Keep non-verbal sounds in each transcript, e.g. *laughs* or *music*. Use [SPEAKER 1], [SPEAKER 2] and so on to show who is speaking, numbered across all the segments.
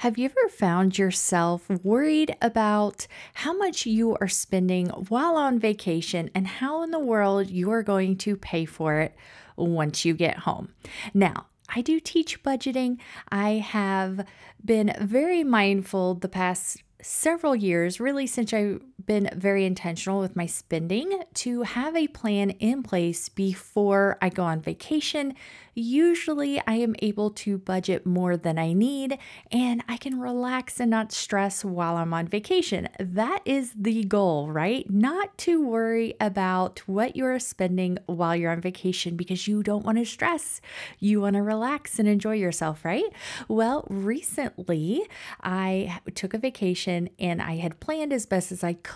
[SPEAKER 1] Have you ever found yourself worried about how much you are spending while on vacation and how in the world you are going to pay for it once you get home? Now, I do teach budgeting. I have been very mindful the past several years, really since I've been very intentional with my spending, to have a plan in place before I go on vacation usually I am able to budget more than I need and I can relax and not stress while I'm on vacation. That is the goal, right? Not to worry about what you're spending while you're on vacation because you don't want to stress. You want to relax and enjoy yourself, right? Well, recently I took a vacation and I had planned as best as I could,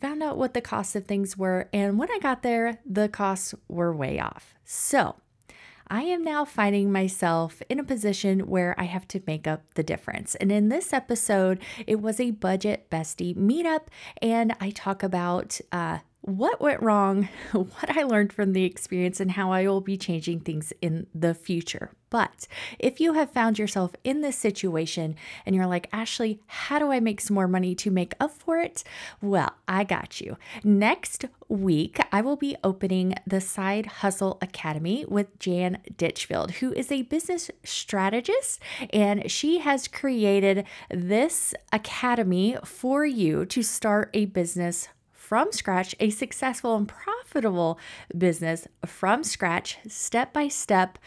[SPEAKER 1] found out what the costs of things were, and when I got there, the costs were way off. So, I am now finding myself in a position where I have to make up the difference. And in this episode, it was a budget bestie meetup, and I talk about uh, what went wrong, *laughs* what I learned from the experience, and how I will be changing things in the future. But if you have found yourself in this situation and you're like, Ashley, how do I make some more money to make up for it? Well, I got you. Next week, I will be opening the Side Hustle Academy with Jan Ditchfield, who is a business strategist, and she has created this academy for you to start a business from scratch, a successful and profitable business from scratch, step by step.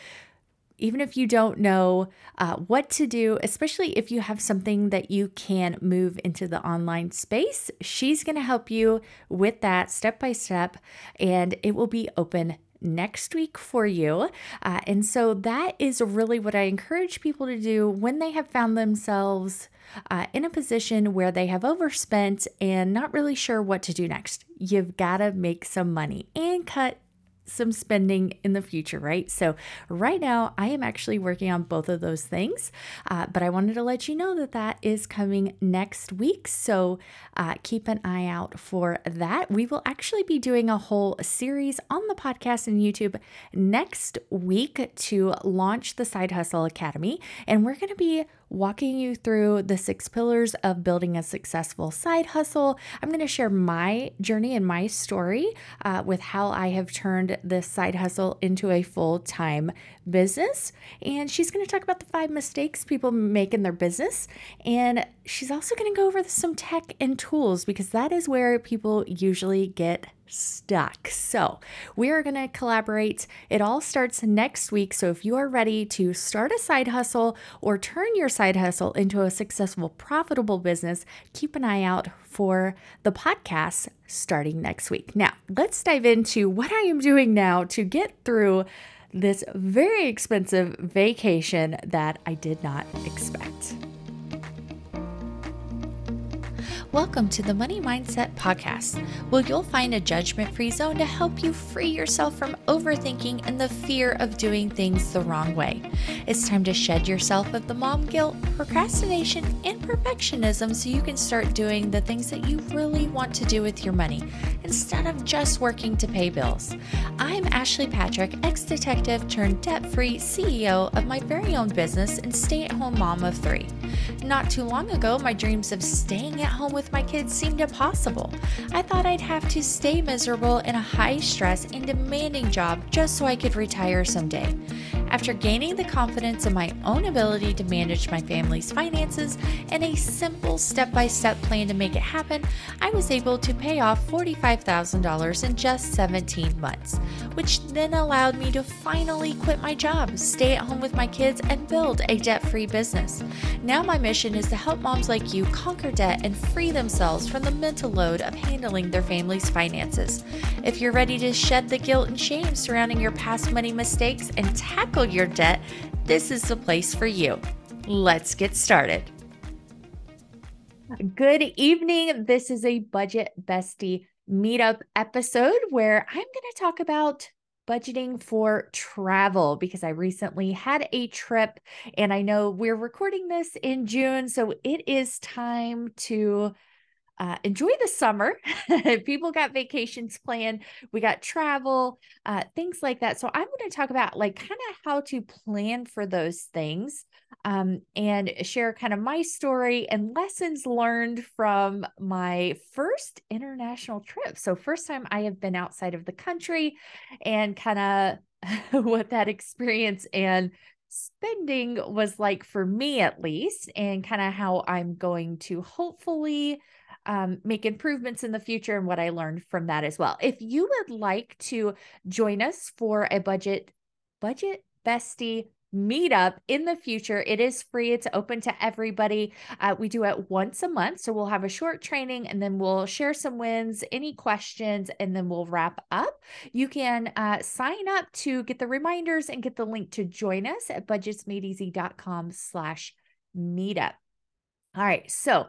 [SPEAKER 1] Even if you don't know uh, what to do, especially if you have something that you can move into the online space, she's going to help you with that step by step, and it will be open next week for you. Uh, and so that is really what I encourage people to do when they have found themselves uh, in a position where they have overspent and not really sure what to do next. You've got to make some money and cut some spending in the future, right? So, right now, I am actually working on both of those things, uh, but I wanted to let you know that that is coming next week. So, uh, keep an eye out for that. We will actually be doing a whole series on the podcast and YouTube next week to launch the Side Hustle Academy, and we're going to be walking you through the six pillars of building a successful side hustle. I'm going to share my journey and my story uh, with how I have turned this side hustle into a full time business. And she's going to talk about the five mistakes people make in their business. And she's also going to go over some tech and tools because that is where people usually get stuck. So, we are going to collaborate. It all starts next week. So, if you are ready to start a side hustle or turn your side hustle into a successful, profitable business, keep an eye out for the podcast starting next week. Now, let's dive into what I am doing now to get through this very expensive vacation that I did not expect. Welcome to the Money Mindset Podcast, where you'll find a judgment free zone to help you free yourself from overthinking and the fear of doing things the wrong way. It's time to shed yourself of the mom guilt, procrastination, and perfectionism so you can start doing the things that you really want to do with your money instead of just working to pay bills. I'm Ashley Patrick, ex detective turned debt free CEO of my very own business and stay at home mom of three. Not too long ago, my dreams of staying at home with my kids seemed impossible. I thought I'd have to stay miserable in a high stress and demanding job just so I could retire someday. After gaining the confidence in my own ability to manage my family's finances and a simple step by step plan to make it happen, I was able to pay off $45,000 in just 17 months, which then allowed me to finally quit my job, stay at home with my kids, and build a debt free business. Now, my mission is to help moms like you conquer debt and free themselves from the mental load of handling their family's finances. If you're ready to shed the guilt and shame surrounding your past money mistakes and tackle your debt, this is the place for you. Let's get started. Good evening. This is a Budget Bestie meetup episode where I'm going to talk about budgeting for travel because I recently had a trip and I know we're recording this in June. So it is time to uh, enjoy the summer. *laughs* People got vacations planned. We got travel, uh, things like that. So I'm going to talk about like kind of how to plan for those things um, and share kind of my story and lessons learned from my first international trip. So first time I have been outside of the country and kind of *laughs* what that experience and spending was like for me at least and kind of how I'm going to hopefully um, make improvements in the future and what I learned from that as well. If you would like to join us for a budget budget bestie meetup in the future. It is free, it's open to everybody. Uh, we do it once a month. So we'll have a short training and then we'll share some wins, any questions, and then we'll wrap up. You can uh, sign up to get the reminders and get the link to join us at budgetsmadeeasy.com slash meetup. All right. So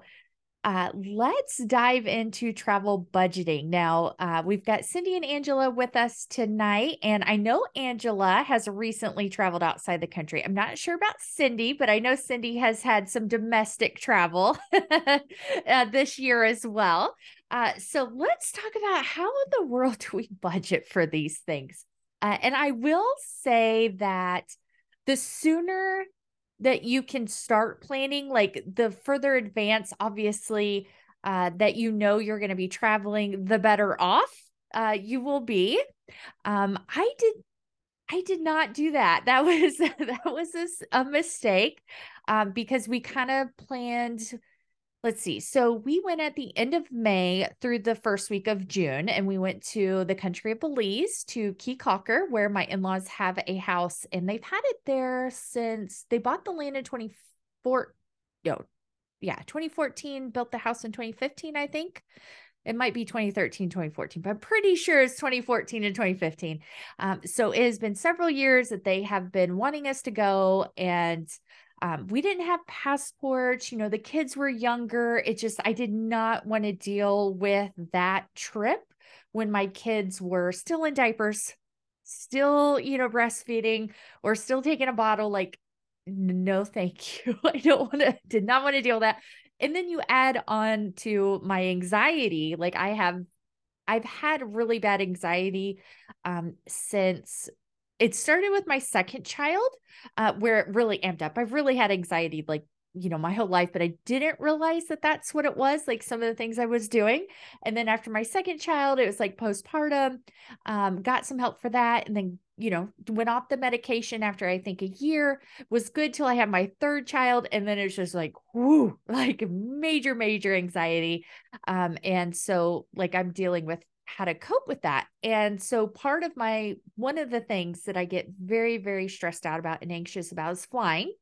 [SPEAKER 1] uh, let's dive into travel budgeting. Now, uh, we've got Cindy and Angela with us tonight. And I know Angela has recently traveled outside the country. I'm not sure about Cindy, but I know Cindy has had some domestic travel *laughs* uh, this year as well. Uh, so let's talk about how in the world do we budget for these things? Uh, and I will say that the sooner that you can start planning like the further advance obviously uh, that you know you're going to be traveling the better off uh, you will be. Um, i did i did not do that. That *laughs* was that was a, a mistake um, because we kind of planned let's see. So we went at the end of May through the first week of June, and we went to the country of Belize to Caye Caulker, where my in laws have a house, and they've had it there since they bought the land in 2014. No, yeah, 2014, built the house in 2015, I think. It might be 2013, 2014, but I'm pretty sure it's 2014 and 2015. Um, so it has been several years that they have been wanting us to go. And um, we didn't have passports you know the kids were younger. It just i did not want to deal with that trip when my kids were still in diapers still you know breastfeeding or still taking a bottle like no thank you. *laughs* I don't want to did not want to deal with that. And then you add on to my anxiety. Like i have i've had really bad anxiety um since it started with my second child, uh, where it really amped up. I've really had anxiety like you know my whole life but i didn't realize that that's what it was like some of the things i was doing. And then after my second child it was like postpartum um, got some help for that. And then you know went off the medication after i think a year was good till i had my third child. And then it's just like whoo *laughs* like major major anxiety. Um and so like i'm dealing with how to cope with that. And so part of my one of the things that I get very very stressed out about and anxious about is flying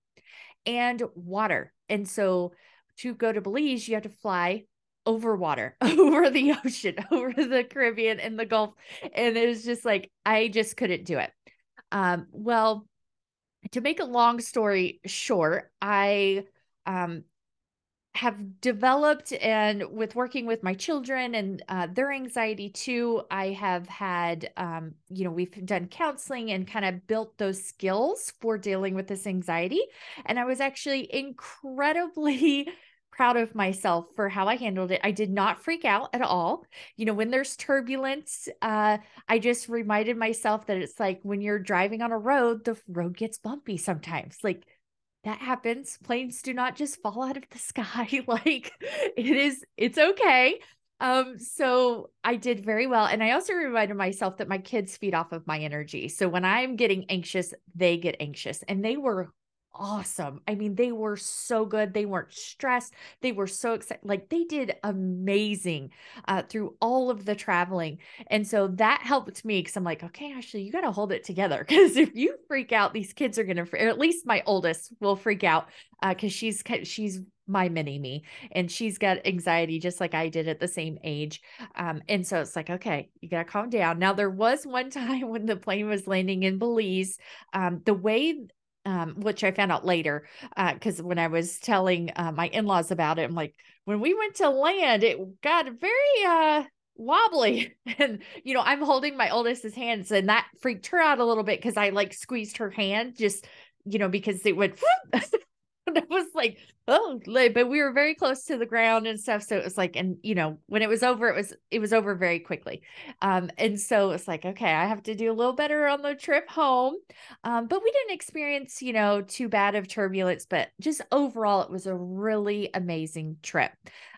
[SPEAKER 1] and water. And so to go to Belize, you have to fly over water, *laughs* over the ocean, *laughs* over the Caribbean and the Gulf. And it was just like I just couldn't do it. Um, well, to make a long story short, I um have developed and with working with my children and uh, their anxiety too i have had um, you know we've done counseling and kind of built those skills for dealing with this anxiety. And i was actually incredibly *laughs* proud of myself for how i handled it. I did not freak out at all. You know when there's turbulence uh, i just reminded myself that it's like when you're driving on a road the road gets bumpy sometimes. Like that happens. Planes do not just fall out of the *laughs* sky. *laughs* like it is, it's okay. Um, so I did very well. And I also reminded myself that my kids feed off of my energy. So when I'm getting anxious, they get anxious. And they were awesome. I mean, they were so good. They weren't stressed. They were so excited. Like they did amazing uh, through all of the traveling. And so that helped me because I'm like, okay, Ashley, you got to hold it together. *laughs* Because if you freak out, these kids are going to, or at least my oldest will freak out because uh, she's, she's, my mini me and she's got anxiety just like I did at the same age. Um, and so it's like, okay, you got to calm down. Now, there was one *laughs* time when the plane was landing in Belize. Um, the way um, which I found out later because uh, when I was telling uh, my in laws about it, I'm like, when we went to land, it got very uh, wobbly. *laughs* And, you know, I'm holding my oldest's hands, and that freaked her out a little bit because I like squeezed her hand just, you know, because it went. *laughs* *laughs* and I was like, oh, but we were very close to the ground and stuff. So it was like, and you know, when it was over, it was it was over very quickly. Um, and so it's like, okay, I have to do a little better on the trip home. Um, but we didn't experience, you know, too bad of turbulence, but just overall, it was a really amazing trip.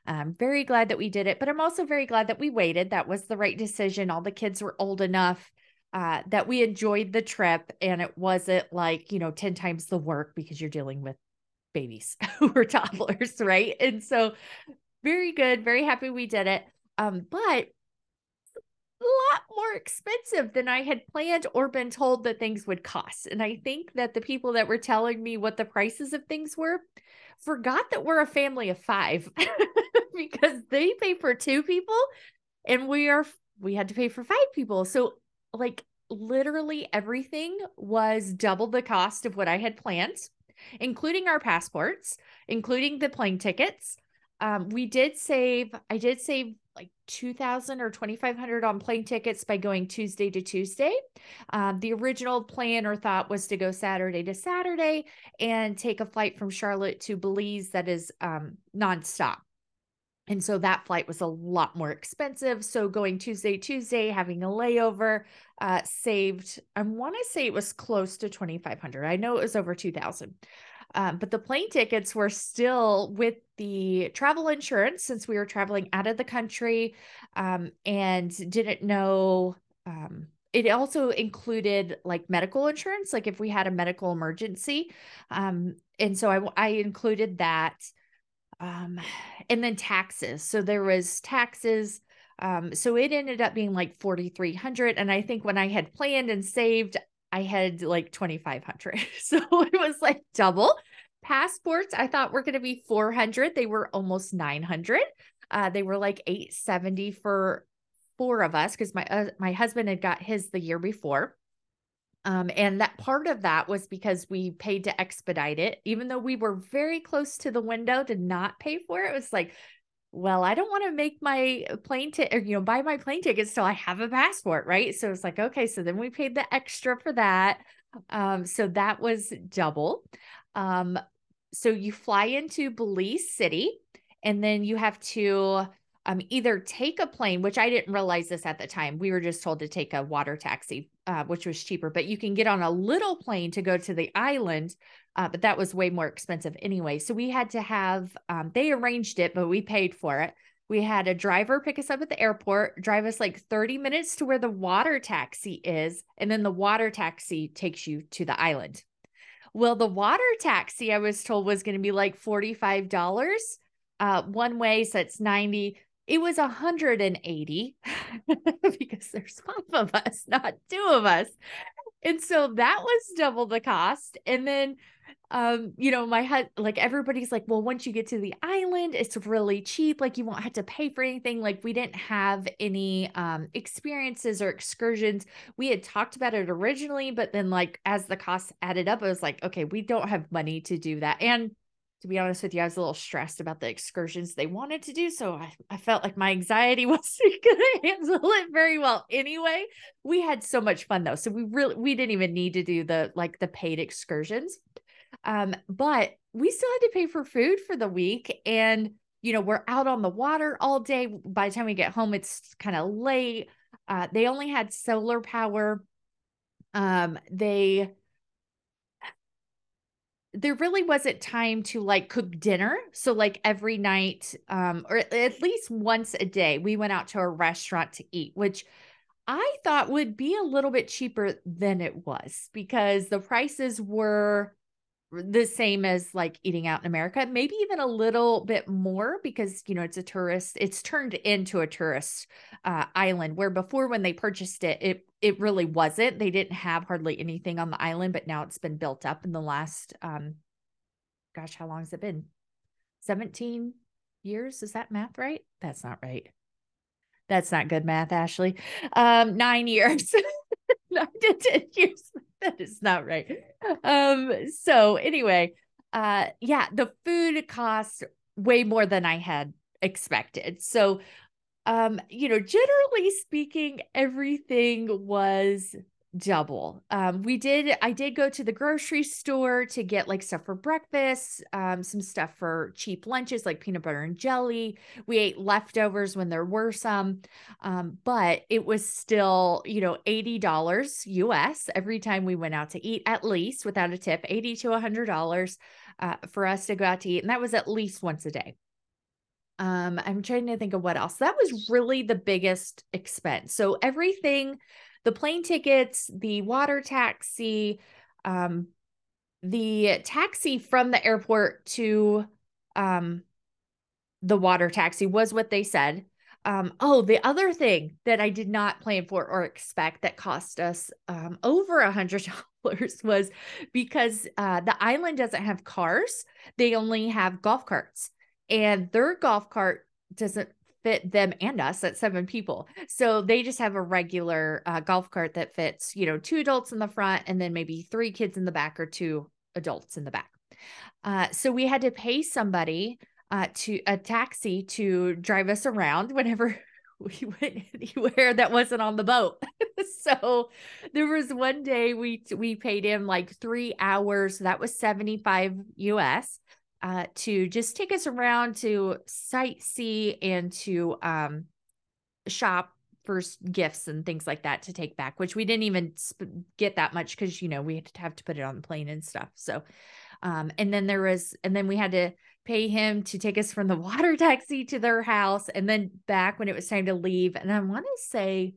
[SPEAKER 1] I'm very glad that we did it, but I'm also very glad that we waited. That was the right decision. All the kids were old enough uh, that we enjoyed the trip and it wasn't like, you know, 10 times the work because you're dealing with babies *laughs* who were toddlers, right? And so very good, very happy we did it. Um, but a lot more expensive than I had planned or been told that things would cost. And I think that the people that were telling me what the prices of things were forgot that we're a family of five *laughs* because they pay for two people and we are we had to pay for five people. So like literally everything was double the cost of what I had planned, including our passports, including the plane tickets. Um, we did save, I did save like 2000 or 2500 on plane tickets by going Tuesday to Tuesday. Um, the original plan or thought was to go Saturday to Saturday and take a flight from Charlotte to Belize that is um, nonstop. And so that flight was a lot more expensive. So going Tuesday, Tuesday, having a layover, uh, saved, I want to say it was close to 2,500. I know it was over 2,000. Um, but the plane tickets were still with the travel insurance since we were traveling out of the country um, and didn't know. Um, it also included like medical insurance, like if we had a medical emergency. Um, and so I, I included that um and then taxes. So there was taxes um so it ended up being like 4300 and i think when i had planned and saved i had like 2500 *laughs* so it was like double. Passports i thought were going to be 400 they were almost 900 uh they were like 870 for four of us because my uh, my husband had got his the year before um, and that part of that was because we paid to expedite it, even though we were very close to the window to not pay for it. It was like, well, I don't want to make my plane ticket, you know, buy my plane tickets till I have a passport, right? So it's like, okay, so then we paid the extra for that. Um, so that was double. Um, so you fly into Belize City, and then you have to um, either take a plane, which I didn't realize this at the time. We were just told to take a water taxi, uh, which was cheaper, but you can get on a little plane to go to the island. Uh, but that was way more expensive anyway. So we had to have, um, they arranged it, but we paid for it. We had a driver pick us up at the airport, drive us like 30 minutes to where the water taxi is. And then the water taxi takes you to the island. Well, the water taxi, I was told, was going to be like $45 uh, one way. So it's 90 it was 180 *laughs* because there's five of us, not two of us. And so that was double the cost. And then um, you know, my head like everybody's like, well, once you get to the island, it's really cheap. Like you won't have to pay for anything. Like we didn't have any um experiences or excursions. We had talked about it originally, but then like as the costs added up, I was like, okay, we don't have money to do that. And to be honest with you, I was a little stressed about the excursions they wanted to do. So I, I felt like my anxiety *laughs* wasn't going to handle it very well anyway. We had so much fun though. So we really, we didn't even need to do the like the paid excursions. Um, but we still had to pay for food for the week. And, you know, we're out on the water all day. By the time we get home, it's kind of late. Uh, they only had solar power. Um, they, there really wasn't time to like cook dinner. So like every night, um, or at least once a day, we went out to a restaurant to eat, which I thought would be a little bit cheaper than it was because the prices were the same as like eating out in America, maybe even a little bit more because you know it's a tourist. It's turned into a tourist uh, island where before when they purchased it, it it really wasn't. They didn't have hardly anything on the island, but now it's been built up in the last um, gosh, how long has it been? Seventeen years? Is that math right? That's not right. That's not good math, Ashley. Um, nine years. *laughs* *laughs* to ten years. *laughs* that is not right. Um, so anyway, uh yeah, the food costs way more than I had expected. So um, you know, generally speaking, everything was double. Um, we did, I did go to the grocery store to get like stuff for breakfast, um, some stuff for cheap lunches like peanut butter and jelly. We ate leftovers when there were some, um, but it was still, you know, $80 US every time we went out to eat, at least without a tip, 80 to $100 uh, for us to go out to eat. And that was at least once a day. Um, I'm trying to think of what else. That was really the biggest expense. So everything the plane tickets, the water taxi, um, the taxi from the airport to um, the water taxi was what they said. Um, oh, the other thing that I did not plan for or expect that cost us um, over a hundred *laughs* dollars was because uh, the island doesn't have cars; they only have golf carts, and their golf cart doesn't fit them and us at seven people. So they just have a regular uh, golf cart that fits, you know, two adults in the front and then maybe three kids in the back or two adults in the back. Uh, so we had to pay somebody uh, to a taxi to drive us around whenever *laughs* we went anywhere that wasn't on the boat. *laughs* so there was one day we we paid him like three hours. So That was 75 US uh, to just take us around to sightsee and to um, shop for gifts and things like that to take back, which we didn't even sp- get that much because, you know, we had to have to put it on the plane and stuff. So, um, and then there was, and then we had to pay him to take us from the *laughs* water taxi to their house and then back when it was time to leave. And I want to say,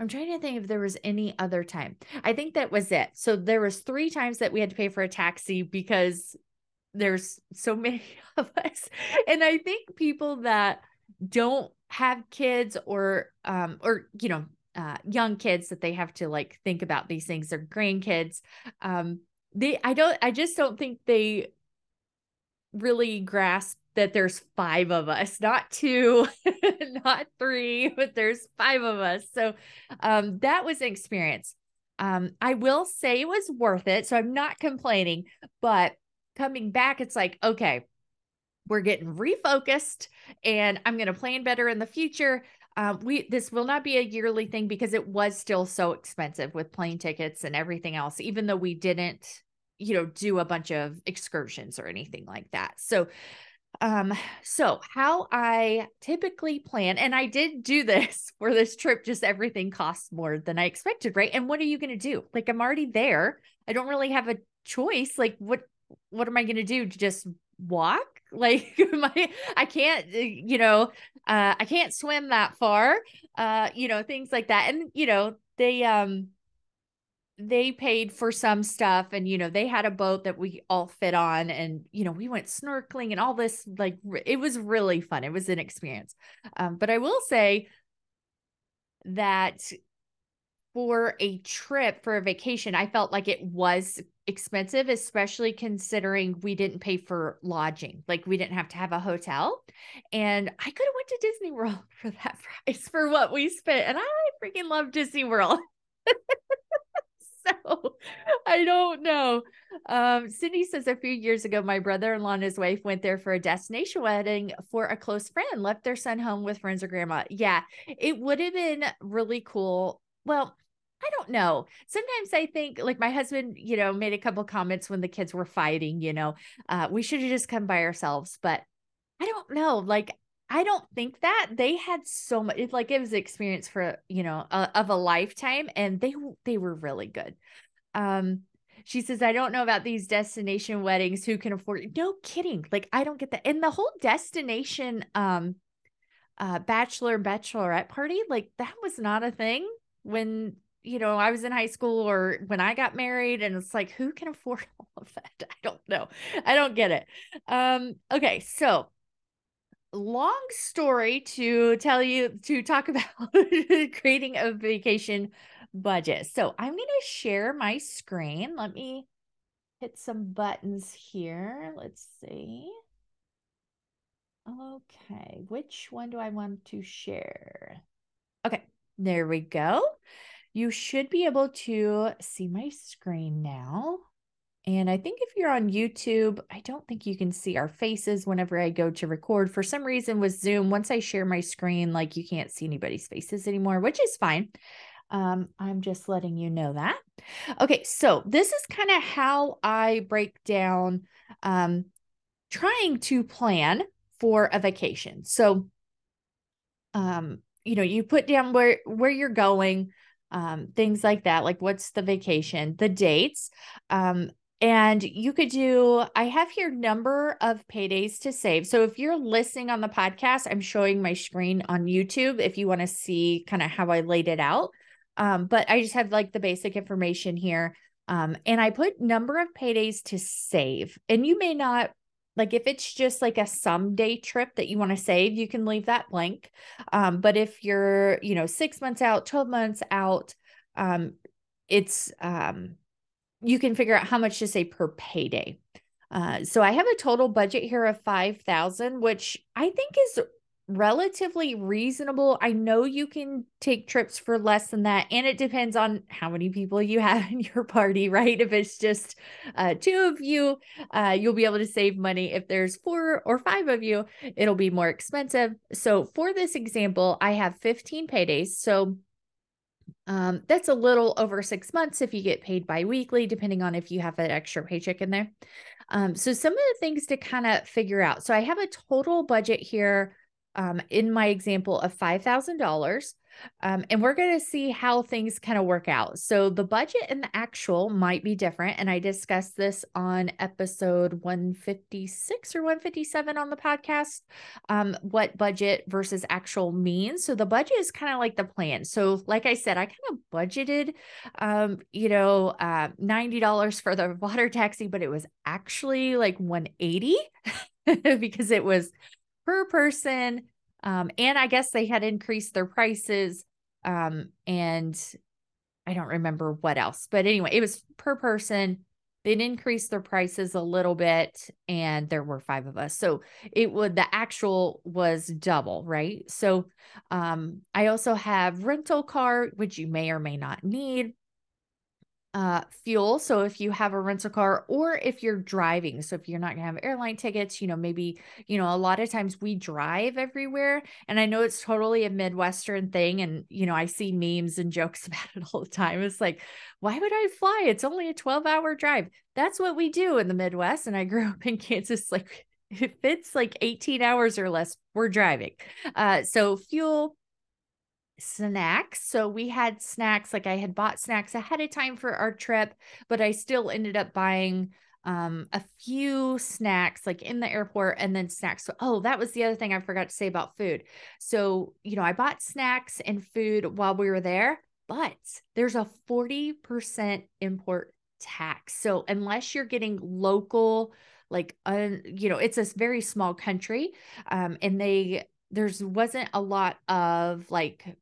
[SPEAKER 1] I'm trying to think if there was any other time. I think that was it. So there was three times that we had to pay for a taxi because there's so *laughs* many of us and i think people that don't have kids or um or you know uh young kids that they have to like think about these things or grandkids um they i don't i just don't think they really grasp that there's five of us not two *laughs* not three but there's five of us so um that was an experience. Um i will say it was worth it so i'm not complaining but coming back, it's like, okay, we're getting refocused and I'm going to plan better in the future. Um, we this will not be a yearly thing because it was still so expensive with plane tickets and everything else, even though we didn't, you know, do a bunch of excursions or anything like that. So um so how i typically plan and i did do this *laughs* for this trip just everything costs more than i expected right and what are you going to do like i'm already there i don't really have a choice like what what am I going to do? Just walk? *laughs* Like my, I can't, uh, you know, uh, I can't swim that far, uh, you know, things like that. And, you know, they, um, they paid for some stuff and, you know, they had a boat that we all fit on and, you know, we went snorkeling and all this, like, it was really fun. It was an experience. Um, but I will say that for a trip for a vacation, I felt like it was expensive, especially considering we didn't pay for lodging. Like we didn't have to have a hotel. And I could have went to Disney World *laughs* for that price for what we spent. And I freaking love Disney World. *laughs* so I don't know. Um, Cindy says a few years ago, my brother-in-law and his wife went there for a destination wedding for a close friend, left their son home with friends or grandma. Yeah, it would have been really cool. Well, I don't know. Sometimes I think like my husband, you know, made a couple comments when the kids were fighting, you know, uh, we should have just come by ourselves. But I don't know. Like, I don't think that they had so much. It's like it was experience for you know a, of a lifetime, and they they were really good. Um, she says, I don't know about these destination weddings. Who can afford? No kidding. Like I don't get that. And the whole destination um, uh, bachelor bachelorette party, like that was not a thing when you know, I was in high school or when I got married, and it's like, who can afford *laughs* all of that? I don't know. I don't get it. Um, okay, so long story to tell you to talk *laughs* about creating a vacation budget. So I'm going to share my screen. Let me hit some buttons here. Let's see. Okay, which one do I want to share? Okay, there we go. You should be able to see my screen now. And I think if you're on YouTube, I don't think you can see our faces whenever I go to record. For some reason with Zoom, once I share my screen, like you can't see anybody's faces anymore, which is fine. Um, I'm just letting you know that. Okay, so this is kind of how I break down um, trying to plan for a vacation. So, um, you know, you put down where where you're going, um, things like that, like what's the vacation, the dates, um, and you could do, I have here number of paydays to save. So if you're listening on the podcast, I'm showing my screen on YouTube if you want to see kind of how I laid it out. Um, but I just have like the basic information here. Um, and I put number of paydays to save. And you may not like if it's just like a someday trip that you want to save, you can leave that blank. Um, but if you're, you know, six months out, 12 months out, um, it's um you can figure out how much to say per payday. Uh, so I have a total budget here of 5,000, which I think is relatively reasonable. I know you can take trips for less than that, and it depends on how many people you *laughs* have in your party, right? If it's just uh, two of you, uh, you'll be able to save money. If there's four or five of you, it'll be more expensive. So for this example, I have 15 paydays. So um, that's a little over six months if you get paid bi-weekly, depending on if you have an extra paycheck in there. Um, so some of the things to kind of figure out. So I have a total budget here um, in my example of $5,000. Um, and we're going to see how things kind of work out. So the budget and the actual might be different. And I discussed this on episode 156 or 157 on the podcast, um, what budget versus actual means. So the budget is kind of like the plan. So, like I said, I kind of budgeted, um, you know, uh, $90 for the *laughs* water taxi, but it was actually like 180 *laughs* because it was per person. Um, and I guess they had increased their prices. Um, and I don't remember what else, but anyway, it was per person. They'd increased their prices a little bit, and there were five of us. So it would the actual was double, right? So um, I also have rental car, which you may or may not need uh, fuel. So if you have a rental car or if you're driving, so if you're not gonna have airline tickets, you know, maybe, you know, a lot of times we drive everywhere. And I know it's totally a Midwestern thing. And, you know, I see memes and jokes *laughs* about it all the time. It's like, why would I fly? It's only a 12 hour drive. That's what we do in the Midwest. And I grew *laughs* up in Kansas, like if it's like 18 hours or less, we're driving. Uh, so fuel, snacks. So we had snacks, like I had bought snacks ahead of time for our trip, but I still ended up buying um a few snacks like in the airport and then snacks so oh that was the other thing i forgot to say about food so you know i bought snacks and food while we were there but there's a 40% import tax so unless you're getting local like uh, you know it's a very small country um and they there's wasn't a lot of like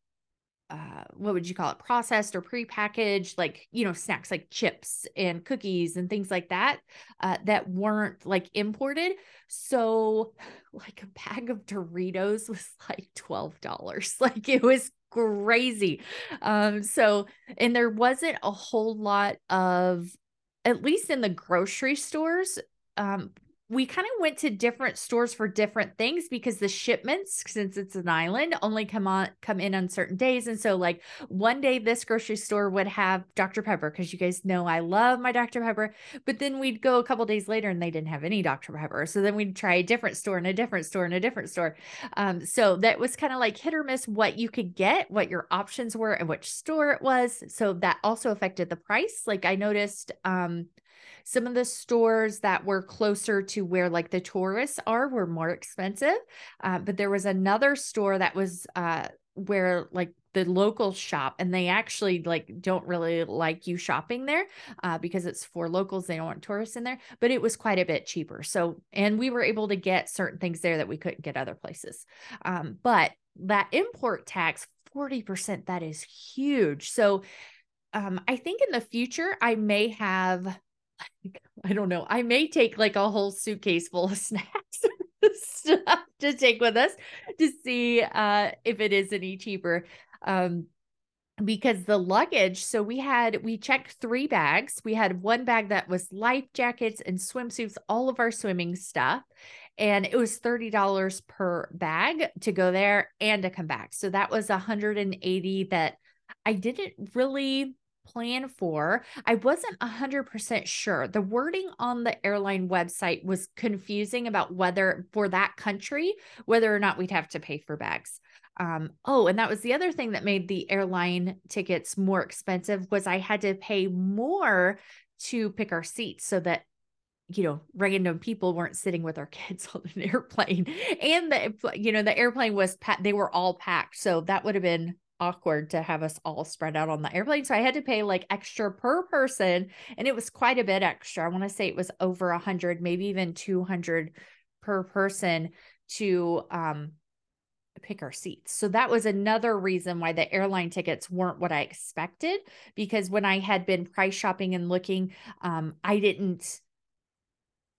[SPEAKER 1] uh, what would you call it processed or pre-packaged like you know snacks like chips and cookies and things like that uh, that weren't like imported. So *sighs* like a bag of doritos *laughs* was like $12 like it was crazy. Um so and there wasn't a whole lot of at least in the grocery stores um we kind of went to different stores for different things because the shipments since it's an island only come on come in on certain days. And so like one day this grocery store would have dr pepper because you guys know i love my dr pepper. But then we'd go a couple days later and they didn't have any dr pepper. So then we'd try a different store and a different store and a different store. Um, so that was kind of like hit or miss what you could get what your options were and which store it was. So that also affected the price. Like i noticed um some of the stores that were closer to where like the tourists are were more expensive. Uh, but there was another store that was uh, where like the local shop and they actually like don't really like you shopping there uh, because it's for locals they don't want tourists in there but it was quite a bit cheaper so and we were able to get certain things there that we couldn't get other places um, but that import tax 40% that is huge so um, i think in the future i may have I don't know. I may take like a whole suitcase full of *laughs* snacks stuff to take with us to see uh if it is any cheaper. Um because the luggage, so we had we checked three bags. We had one bag that was life jackets and swimsuits, all of our swimming stuff. And it was $30 per bag to go there and to come back. So that was 180 that I didn't really plan for. I wasn't 100% sure. The wording on the airline website was confusing about whether for that country, whether or not we'd have to pay for bags. Um, oh, and that was the other thing that made the airline tickets more expensive was I had to pay more to pick our seats so that you know random people weren't sitting with our kids *laughs* on an airplane and the you know the airplane was packed they were all packed so that would have been awkward to have us all spread out on the airplane so i had to pay like extra per person and it was quite a bit extra i want to say it was over a hundred maybe even 200 per person to um pick our seats. So that was another reason why the airline tickets weren't what I expected because when I had been price shopping and looking, um, I didn't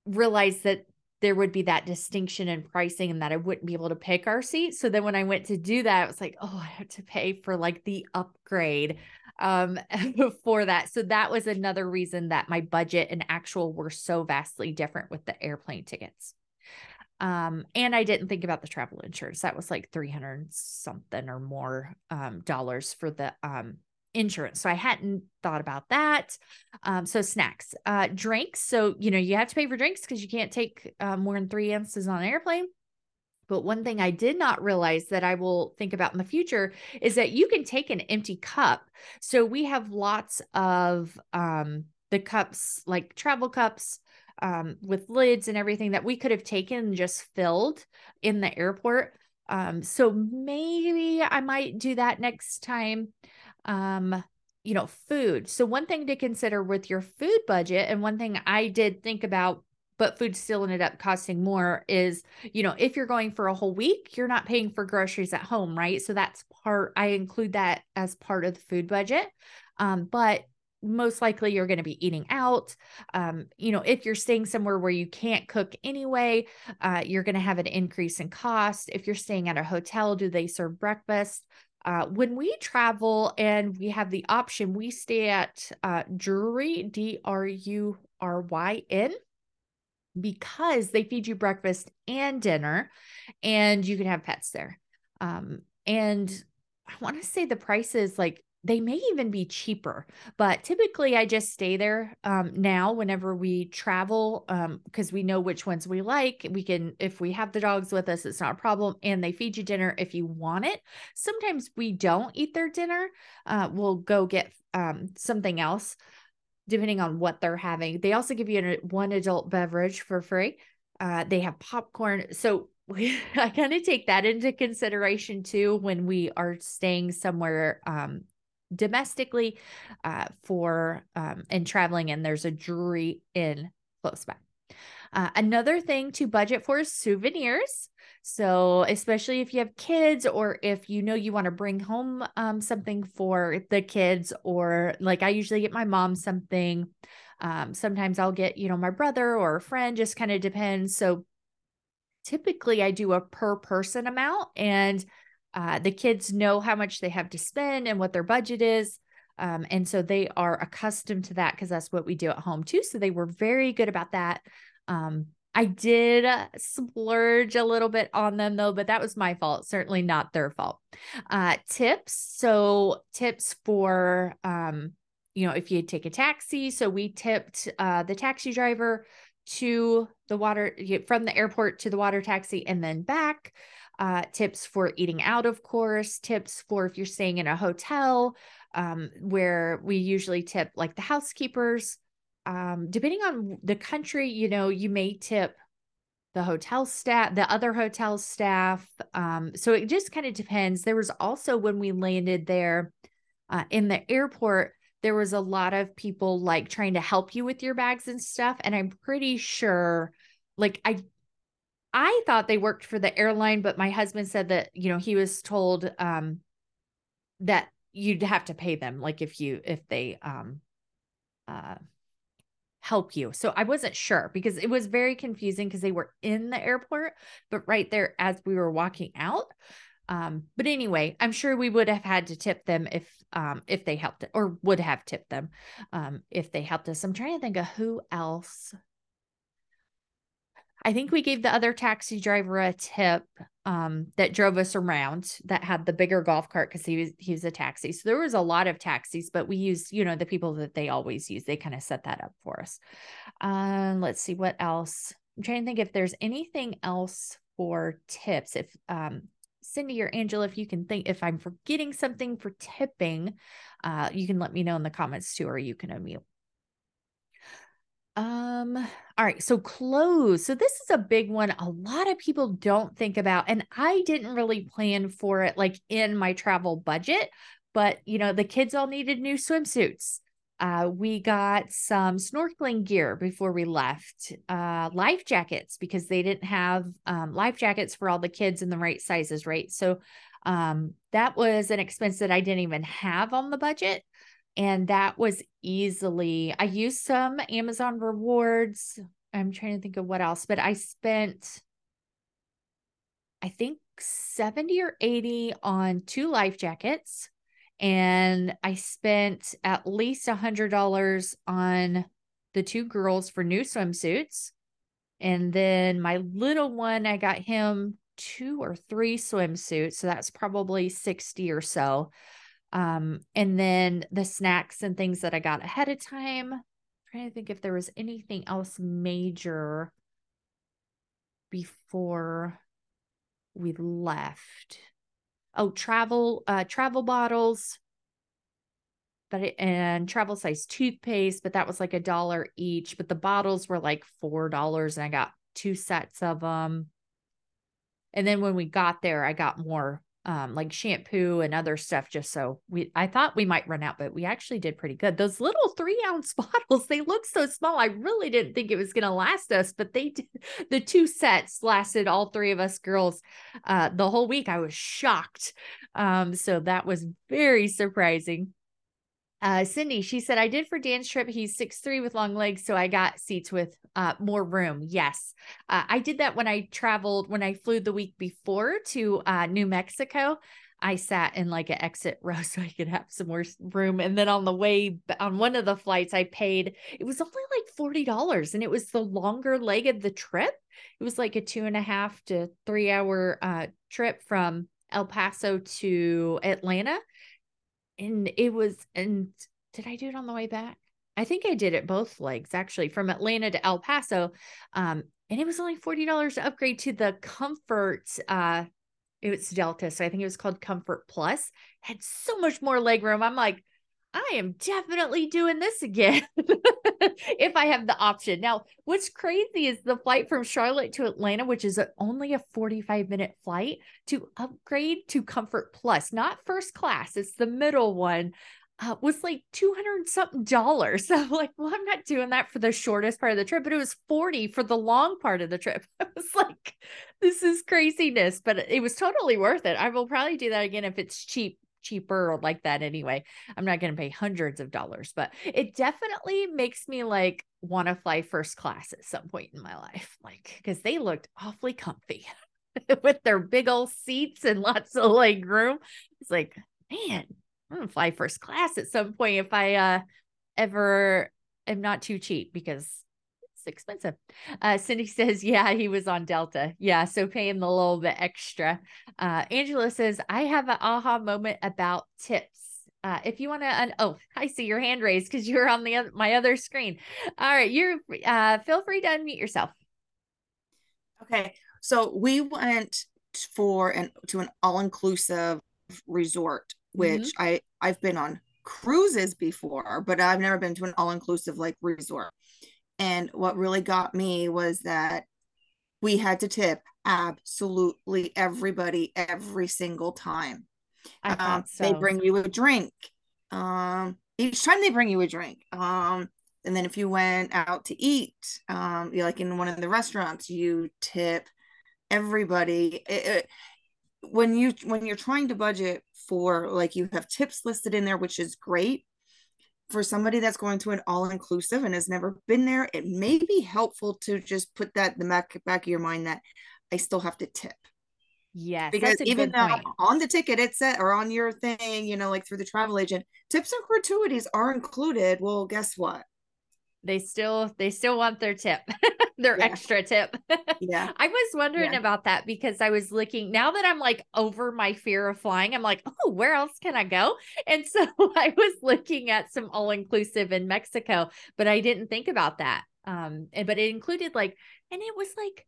[SPEAKER 1] realize that there would be that distinction in pricing and that I wouldn't be able to pick our seats. So then when I went to do that, it was like, oh, I have to pay for like the upgrade um *laughs* for that. So that was another reason that my budget and actual were so vastly different with the airplane tickets. Um, and I didn't think about the travel insurance. That was like 300 something or more um, dollars for the um, insurance. So I hadn't thought about that. Um, so snacks, uh, drinks. So, you know, you have to pay for drinks because you can't take uh, more than three ounces on an airplane. But one thing I did not realize that I will think about in the future is that you can take an empty cup. So we have lots of um, the cups, like travel cups, um, with lids and everything that we could have taken and just filled in the airport. Um, so maybe I might do that next time. Um, you know, food. So one thing to consider with your food budget, and one thing I did think about, but food still ended up costing more is, you know, if you're going for a whole week, you're not paying for groceries at home, right? So that's part, I include that as part of the food budget. Um, but most likely you're going to be eating out. Um, you know, if you're staying somewhere where you can't cook anyway, uh, you're going to have an increase in cost. If you're staying at a hotel, do they serve breakfast? Uh, when we travel and we have the option, we stay at uh, Drury, D R U R Y N, because they feed you breakfast and dinner, and you can have pets there. Um, and I want to say the price is like they may even be cheaper but typically i just stay there um, now whenever we travel because um, we know which ones we like we can if we have the dogs with us it's not a problem and they feed you dinner if you want it. Sometimes we don't eat their dinner uh, we'll go get um, something else depending on what they're having. They also give you an, one adult beverage for free uh, they have popcorn so *laughs* we, I kind of take that into consideration too when we are staying somewhere um, domestically uh, for um, and traveling, and there's a Drury Inn close by. Uh, another thing to budget for is souvenirs. So, especially if you have kids or if you know you want to bring home um, something for the kids, or like I usually get my mom something. Um, sometimes I'll get, you know, my brother or a friend, just kind of depends. So, typically I do a per person amount and uh, the kids know how much they have to spend and what their budget is. Um, and so they are accustomed to that because that's what we do at home too. So they were very good about that. Um, I did splurge a little bit on them though, but that was my fault, certainly not their fault. Uh, tips. So tips for, um, you know, if you take a taxi. So we tipped uh, the taxi driver to the water from the airport to the water taxi and then back uh, tips for eating out, of course, tips for if you're staying in a hotel, um, where we usually tip like the housekeepers. Um, depending on the country, you know, you may tip the hotel staff, the other hotel staff. Um, so it just kind of depends. There was also when we landed there uh, in the airport, there was a lot of people like trying to help you with your bags and stuff. And I'm pretty sure, like, I I thought they worked for the airline, but my husband said that, you know, he was told um that you'd have to pay them like if you if they um uh help you. So I wasn't sure because it was very confusing because they were in the airport, but right there as we were walking out. Um, but anyway, I'm sure we would have had to tip them if um if they helped or would have tipped them um if they helped us. I'm trying to think of who else I think we gave the other taxi driver a tip. um, that drove us around that had the bigger golf cart because he was he was a taxi. So there was a lot of taxis, but we used, you know, the people that they always use. They kind of set that up for us. Um, let's see what else. I'm trying to think if there's anything else for tips. If um Cindy or Angela, if you can think if I'm forgetting something for tipping, uh, you can let me know in the comments too, or you can unmute. Um, all right, so clothes. So this is a big one a lot of people don't think about and I didn't really plan for it like in my travel budget, but you know, the kids all needed new swimsuits. Uh, we got some snorkeling gear before we left, uh, life jackets because they didn't have um, life jackets for all the kids in the right sizes, right? So um, that was an expense that I didn't even have on the budget and that was easily i used some amazon rewards. I'm trying to think of what else but i spent i think 70 or 80 on two life jackets. And i spent at least a hundred dollars on the two girls for new swimsuits. And then my little one i got him two or three swimsuits. So that's probably 60 or so um, and then the snacks and things that I got ahead of time. I'm trying to think if there was anything else major before we left. Oh, travel, uh, travel bottles, but it, and travel size toothpaste, but that was like a dollar each. But the bottles were like four dollars, and I got two sets of them. And then when we got there, I got more um, like shampoo and other stuff just so we I thought we might run out, but we actually did pretty good. Those little three ounce *laughs* bottles, they look so small. I really didn't think it was gonna last us, but they did *laughs* the two sets lasted all three of us girls uh the whole week. I was shocked. Um, so that was very surprising. Uh, Cindy, she said, I did for Dan's trip. He's six three with long legs, so I got seats with uh, more room. Yes. Uh, I did that when I traveled, when I flew the week before to uh, New Mexico. I sat in like an exit *laughs* row so I could have some more room. And then on the way on one of the flights, I paid, it was only like $40 and it was the longer leg of the trip. It was like a two and a half to three hour uh, trip from El Paso to Atlanta and it was and did I do it on the way back? I think I did it both legs actually from Atlanta to El Paso. Um, and it was only $40 to upgrade to the comfort uh it was Delta. So I think it was called Comfort Plus. Had so much more leg room. I'm like, I am definitely doing this again *laughs* if I have the option. Now, what's crazy is the flight from Charlotte to Atlanta, which is only a 45 minute flight, to upgrade to Comfort Plus, not first class, it's the middle one. Uh, was like 200 something dollars. *laughs* So I'm like, well, I'm not doing that for the shortest part of the trip, but it was 40 for the long part of the trip. *laughs* I was like, this is craziness, but it was totally worth it. I will probably do that again if it's cheap cheaper or like that anyway. I'm not going to pay hundreds of dollars, but it definitely makes me like want to fly first class at some point in my life. Like, because they looked awfully comfy *laughs* with their big old seats and lots of leg room. It's like, man, I'm going to fly first class at some point if I uh, ever am not too cheap because expensive. Uh, Cindy *laughs* says, yeah, he was on Delta. Yeah, so paying the little bit extra. Uh, Angela says, I have an aha moment about tips. Uh, if you want to, un- oh, I see your hand raised because you're on the other, my other screen. All right, you're uh, feel free to unmute yourself.
[SPEAKER 2] Okay, so we went for an to an all inclusive resort, which mm-hmm. I I've been on cruises before, but I've never been to an all inclusive like resort. And what really got me was that we had to tip absolutely everybody every single time. Um, so. They bring you a drink. Um, each time they bring you a drink. Um, and then if you went out to eat, um, you like in one of the restaurants, you tip everybody. It, it, when you when you're trying to budget for like you have tips listed in there, which is great for somebody that's going to an all-inclusive and has never been there, it may be helpful to just put that in the back, back of your mind that I still have to tip.
[SPEAKER 1] Yes,
[SPEAKER 2] because even though point. on the ticket it's said or on your thing, you know, like through the travel agent, tips and gratuities are included. Well, guess what?
[SPEAKER 1] They still they still want their tip *laughs* their yeah. extra tip. *laughs*
[SPEAKER 2] Yeah.
[SPEAKER 1] I was wondering yeah. about that because i was looking now that i'm like over my fear of flying i'm like oh where else can i go? And so *laughs* i was looking at some all inclusive in mexico but i didn't think about that um and, but it included like and it was like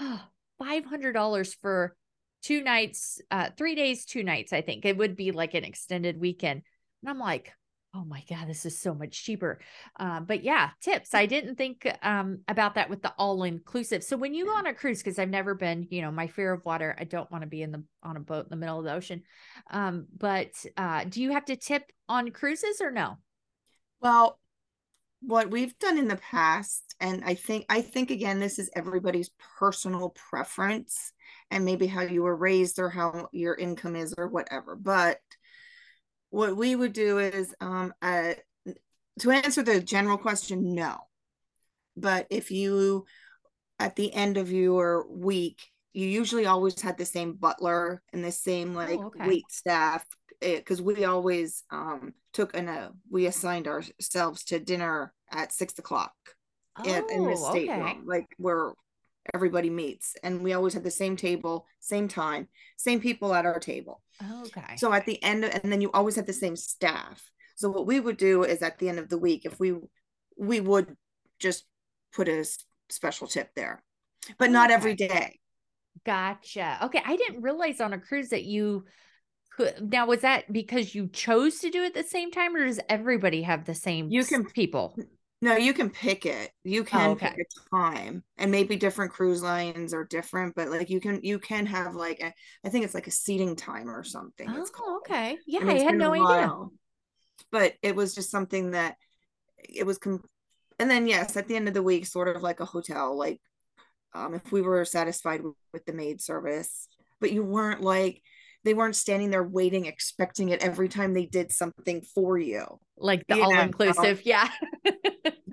[SPEAKER 1] oh, $500 for two nights uh three days two nights i think. It would be like an extended weekend. And i'm like oh my god this is so much cheaper. Uh, but yeah tips. I didn't think um, about that with the all inclusive so when you go on a cruise because i've never been you know my fear of water i don't want to be in the on a boat in the middle of the ocean. Um, but uh, do you have to tip on cruises or no?
[SPEAKER 2] Well what we've done in the past and i think i think again this is everybody's personal preference and maybe how you were raised or how your income is or whatever but what we would do is um, uh, to answer the general question, no. But if you, at the end of your week, you usually always had the same butler and the same like oh, okay. wait staff because we always um, took an uh, we assigned ourselves to dinner at six o'clock oh, in, in the stateroom, okay. like where everybody meets, and we always had the same table, same time, same people at our table.
[SPEAKER 1] Okay.
[SPEAKER 2] So at the end, and then you always have the same staff. So what we would do is at the end of the week, if we we would just put a special tip there, but not okay. every day.
[SPEAKER 1] Gotcha. Okay, I didn't realize on a cruise that you could. Now, was that because you chose to do it at the same time, or does everybody have the same?
[SPEAKER 2] You can
[SPEAKER 1] people.
[SPEAKER 2] No, you can pick it. You oh, can oh, okay. pick a time, and maybe different cruise lines are different, but like you can you can have like a, I think it's like a seating time or something.
[SPEAKER 1] Oh, okay. Yeah, I, mean, I had no idea.
[SPEAKER 2] But it was just something that it was, com- and then yes, at the end of the week, sort of like a hotel, like um, if we were satisfied with the maid service, but you weren't like they weren't standing there waiting, expecting it every time they did something for you.
[SPEAKER 1] Like the all inclusive, yeah.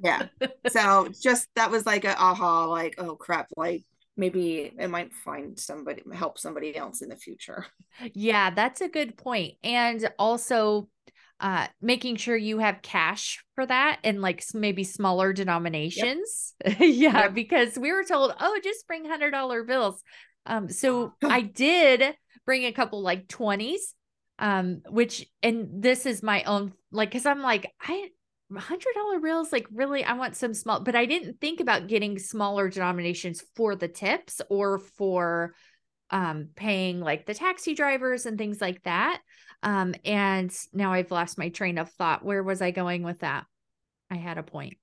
[SPEAKER 2] yeah. *laughs* So just that was like a aha, like, oh crap, like maybe it might find somebody help somebody else in the future.
[SPEAKER 1] Yeah, that's a good point. And also uh making sure you have cash for that and like maybe smaller denominations. Yep. *laughs* yeah, yep. because we were told, oh, just bring hundred dollar bills. Um, so *gasps* I did bring a couple like 20s um which and this is my own like because i'm like i hundred dollar bills like really i want some small but i didn't think about getting smaller denominations for the tips or for um paying like the taxi drivers and things like that. Um and now i've lost my train of thought. Where was i going with that? I had a point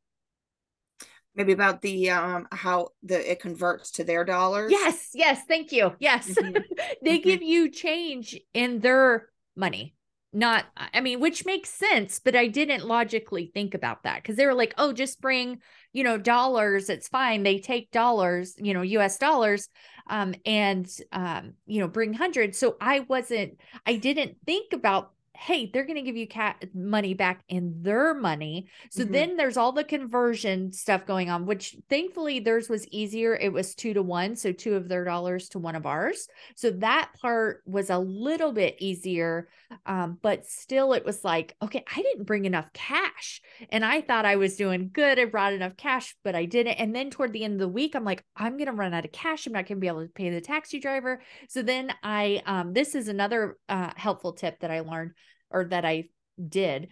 [SPEAKER 2] maybe about the um how the it converts to their dollars
[SPEAKER 1] yes yes thank you yes mm-hmm. *laughs* they mm-hmm. give you change in their money not i mean which makes sense but i didn't logically think about that because they were like oh just bring you know dollars it's fine they take dollars you know us dollars um and um you know bring hundreds so i wasn't i didn't think about hey, they're going to give you cat money back in their money. So mm-hmm. then there's all the conversion stuff going on, which thankfully theirs was easier. It was two to one. So two of their dollars to one of ours. So that part was a little bit easier. Um, but still, it was like, okay, I didn't bring enough cash. And I thought I was doing good. I brought enough cash, but I didn't. And then toward the end of the week, I'm like, I'm going to run out of cash. I'm not going to be able to pay the taxi driver. So then I, um, this is another uh, helpful tip that I learned or that I did.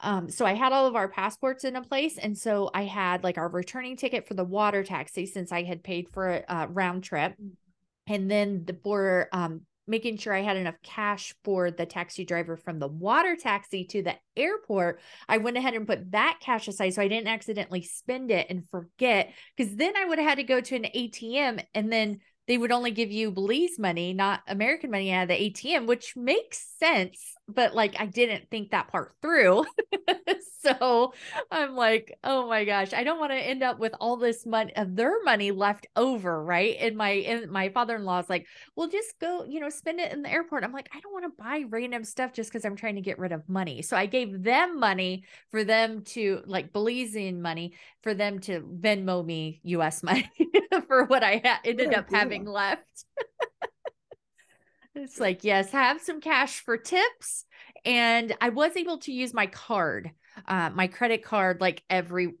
[SPEAKER 1] Um, so I had all of our passports in a place. And so I had like our returning ticket for the water taxi since I had paid for a, a round trip. And then the for um, making sure I had enough cash for the taxi driver from the water taxi to the airport, I went ahead and put that cash aside so I didn't accidentally spend it and forget. Because then I would have had to go to an ATM and then they would only give you Belize money, not American money out of the ATM, which makes sense. But like, I didn't think that part through. *laughs* so I'm like, oh my gosh, I don't want to end up with all this money of uh, their money left over, right? And my and my father-in-law is like, well, just go, you know, spend it in the airport. I'm like, I don't want to buy random stuff just because I'm trying to get rid of money. So I gave them money for them to like Belizean money for them to Venmo me US money *laughs* for what I ha- ended up having left. it's like, yes, have some cash for tips. And I was able to use my card, uh, my credit card, like every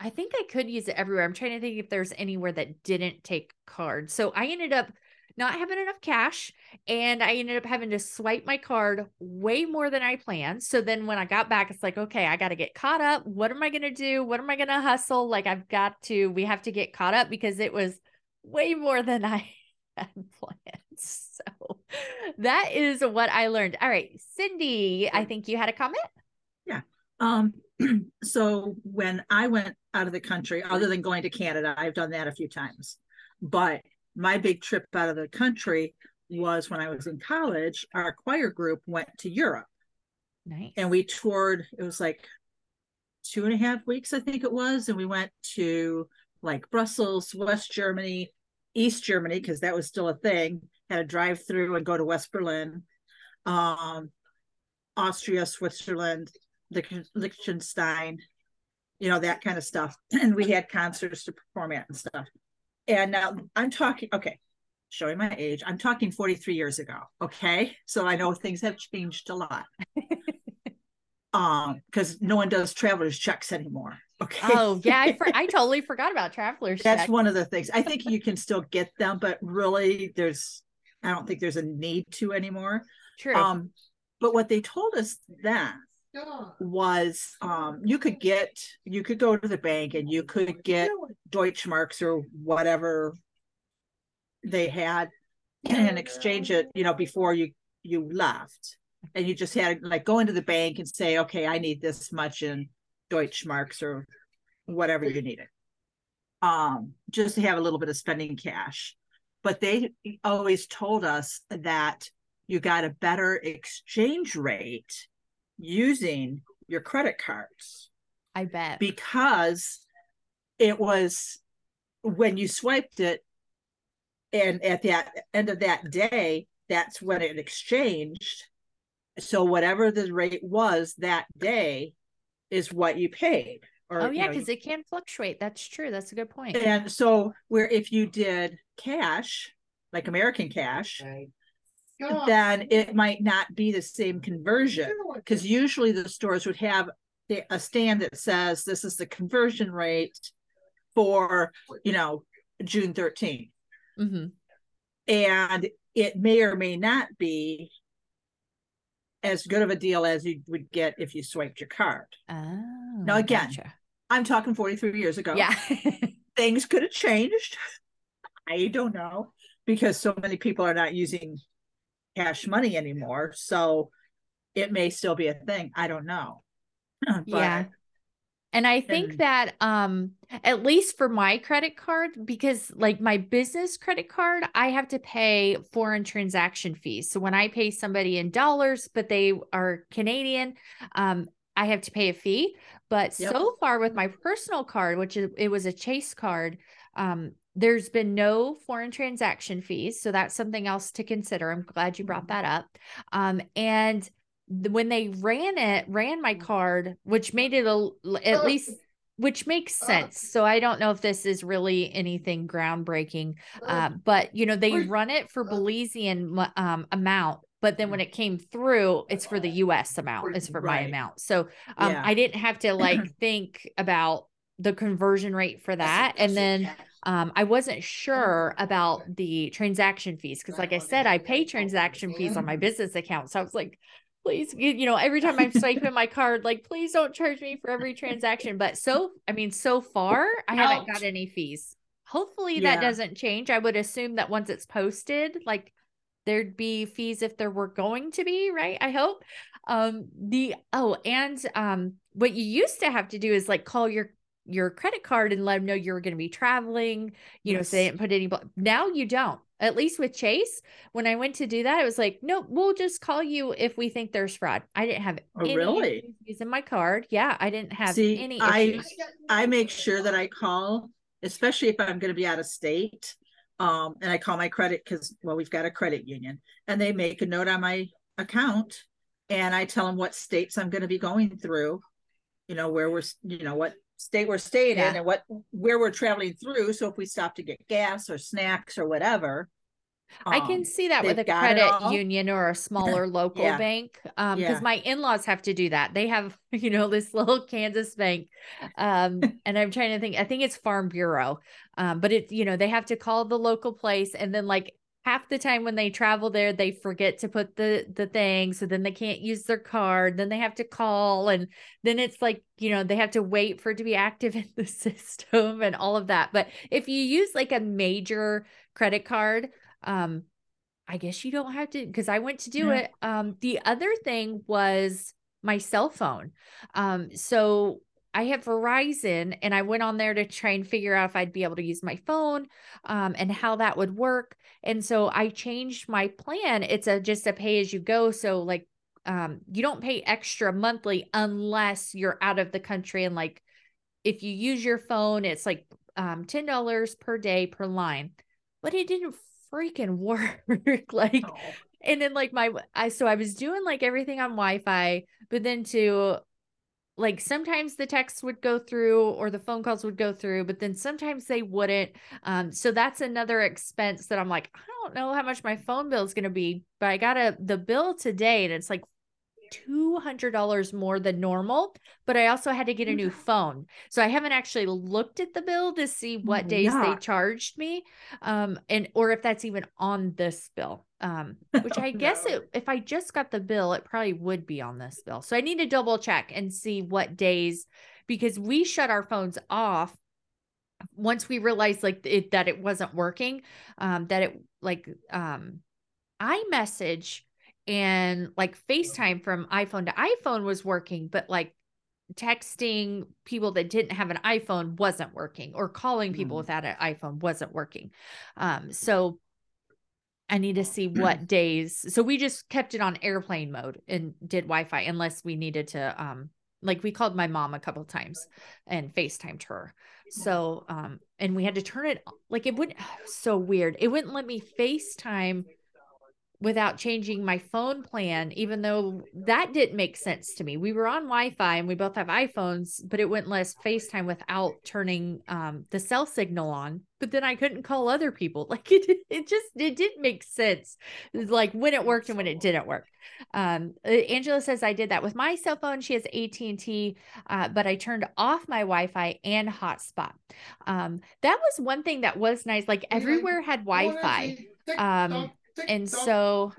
[SPEAKER 1] I think I could use it everywhere. I'm trying to think if there's anywhere that didn't take cards. So I ended up not having enough cash and I ended up having to swipe my card way more than I planned. So then when I got back, it's like, okay, I got to get caught up. What am I going to do? What am I going to hustle? Like, I've got to, we have to get caught up because it was way more than I *laughs* had planned. So that is what I learned. All right, Cindy, I think you had a comment.
[SPEAKER 3] Yeah. Um, *clears throat* so when I went out of the country, other than going to Canada, I've done that a few times. But my big trip out of the country was when I was in college. Our choir group went to Europe.
[SPEAKER 1] Nice.
[SPEAKER 3] And we toured, it was like two and a half weeks, I think it was. And we went to like Brussels, West Germany, East Germany, because that was still a thing, had to drive through and go to West Berlin, um, Austria, Switzerland, Liechtenstein, you know, that kind of stuff. And we had concerts to perform at and stuff. And now I'm talking, okay, showing my age, I'm talking 43 years ago. Okay. So I know things have changed a lot. *laughs* um, because no one does traveler's checks anymore. Okay.
[SPEAKER 1] Oh, yeah. I, for, I *laughs* totally forgot about traveler's
[SPEAKER 3] That's checks. one of the things. I think you can still get them, but really there's, I don't think there's a need to anymore.
[SPEAKER 1] True.
[SPEAKER 3] Um, but what they told us then was um, you could get you could go to the bank and you could get Deutschmarks or whatever they had and exchange it, you know, before you you left. And you just had like go into the bank and say, okay, I need this much in Deutschmarks or whatever you needed. Um, just to have a little bit of spending cash. But they always told us that you got a better exchange rate using your credit cards.
[SPEAKER 1] I bet.
[SPEAKER 3] Because it was when you swiped it, and at the end of that day, that's when it exchanged. So whatever the rate was that day is what you paid.
[SPEAKER 1] Or, oh yeah, because you know, it can fluctuate. That's true. That's a good point.
[SPEAKER 3] And so where if you did cash, like American cash, right then it might not be the same conversion because usually the stores would have a stand that says this is the conversion rate for you know June 13th.
[SPEAKER 1] Mm-hmm.
[SPEAKER 3] And it may or may not be as good of a deal as you would get if you swiped your card.
[SPEAKER 1] Oh,
[SPEAKER 3] now again, gotcha. I'm talking 43 years ago.
[SPEAKER 1] Yeah. *laughs*
[SPEAKER 3] Things could have changed. I don't know because so many people are not using cash money anymore. So it may still be a thing. I don't know. *clears throat*
[SPEAKER 1] but, yeah. And I think and, that um at least for my credit card because like my business credit card I have to pay foreign transaction fees. So when I pay somebody in dollars but they are Canadian um I have to pay a fee. But yep. so far with my personal card which is, it was a Chase card um there's been no foreign transaction fees. So that's something else to consider. I'm glad you brought that up. Um, and when they ran it, ran my card, which made it a, at least which makes sense. So I don't know if this is really anything groundbreaking, uh, but you know they run it for Belizean um, amount, but then when it came through, it's for the U.S. amount, it's for right. my amount. So um, yeah. I didn't have to like *clears throat* think about the conversion rate for that, and then um, I wasn't sure about the transaction fees because, like I said, I pay transaction fees on my business account. So I was like, please, you know, every time I'm swiping my card, like, please don't charge me for every transaction. But so, I mean, so far, I haven't got any fees. Hopefully that doesn't change. I would assume that once it's posted, like, there'd be fees if there were going to be, right? I hope. Um, the oh, and um, what you used to have to do is like call your your credit card and let them know you're going to be traveling, you yes. know, so they didn't put any, now you don't. At least with Chase, when I went to do that, it was like, no, we'll just call you if we think there's fraud. I didn't have
[SPEAKER 3] oh, any really
[SPEAKER 1] using my card. Yeah, I didn't have
[SPEAKER 3] See,
[SPEAKER 1] any.
[SPEAKER 3] I I make sure that I call, especially if I'm going to be out of state, um, and I call my credit because well, we've got a credit union, and they make a note on my account, and I tell them what states I'm going to be going through, you know, where we're, you know, what state we're staying yeah. in and what where we're traveling through. So if we stop to get gas or snacks or whatever,
[SPEAKER 1] I can
[SPEAKER 3] Um,
[SPEAKER 1] see that with a
[SPEAKER 3] they've got it
[SPEAKER 1] credit union or a smaller *laughs* local
[SPEAKER 3] Yeah.
[SPEAKER 1] bank. Um, because
[SPEAKER 3] Yeah.
[SPEAKER 1] my in-laws have to do that. They have, *laughs* you know, this little Kansas bank. Um, *laughs* and I'm trying to think, I think it's Farm Bureau. Um, but it, you know, they have to call the local place and then like half the time when they travel there, they forget to put the the thing. So then they can't use their card. Then they have to call and then it's like, you know, they have to wait for it to be active *laughs* in the system and all of that. But if you use like a major credit card, um, I guess you don't have to because I went to do
[SPEAKER 3] Yeah.
[SPEAKER 1] it. Um, the other thing was my cell phone. Um, so I have Verizon and I went on there to try and figure out if I'd be able to use my phone um, and how that would work. And so I changed my plan. It's a just a pay as you go. So like um, you don't pay extra monthly unless you're out of the country and like if you use your phone, it's like um, ten dollars per day per line. But it didn't freaking *laughs* work. like
[SPEAKER 3] Oh,
[SPEAKER 1] and then like my I so I was doing like everything on Wi-Fi, but then to like sometimes the texts would go through or the phone calls would go through, but then sometimes they wouldn't. Um, so that's another expense that I'm like, I don't know how much my phone bill is gonna be, but I got a the bill today and it's like $200 more than normal, but I also had to get a new phone. So I haven't actually looked at the bill to see what
[SPEAKER 3] Oh,
[SPEAKER 1] days they charged me. Um, and or if that's even on this bill. Um, which I *laughs* guess
[SPEAKER 3] No.
[SPEAKER 1] it, if I just got the bill, it probably would be on this bill. So I need to double check and see what days because we shut our phones off once we realized like it that it wasn't working. Um, that it like um iMessage and like FaceTime from iPhone to iPhone was working, but like texting people that didn't have an iPhone wasn't working, or calling people
[SPEAKER 3] Mm.
[SPEAKER 1] without an iPhone wasn't working. Um, so I need to see *clears throat* what days. So we just kept it on airplane mode and did Wi-Fi unless we needed to um like we called my mom a couple times and FaceTimed her. So um and we had to turn it like it wouldn't *sighs* so weird. It wouldn't let me FaceTime without changing my phone plan, even though that didn't make sense to me. We were on Wi-Fi and we both have iPhones, but it wouldn't let us FaceTime without turning um, the cell signal on. But then I couldn't call other people. *laughs* Like it, it just it didn't make sense. Like when it worked and when it didn't work. Um, Angela says I did that with my cell phone. She has AT and T, uh, but I turned off my Wi-Fi and hotspot. Um, that was one thing that was nice. Like everywhere had Wi-Fi. Um, and so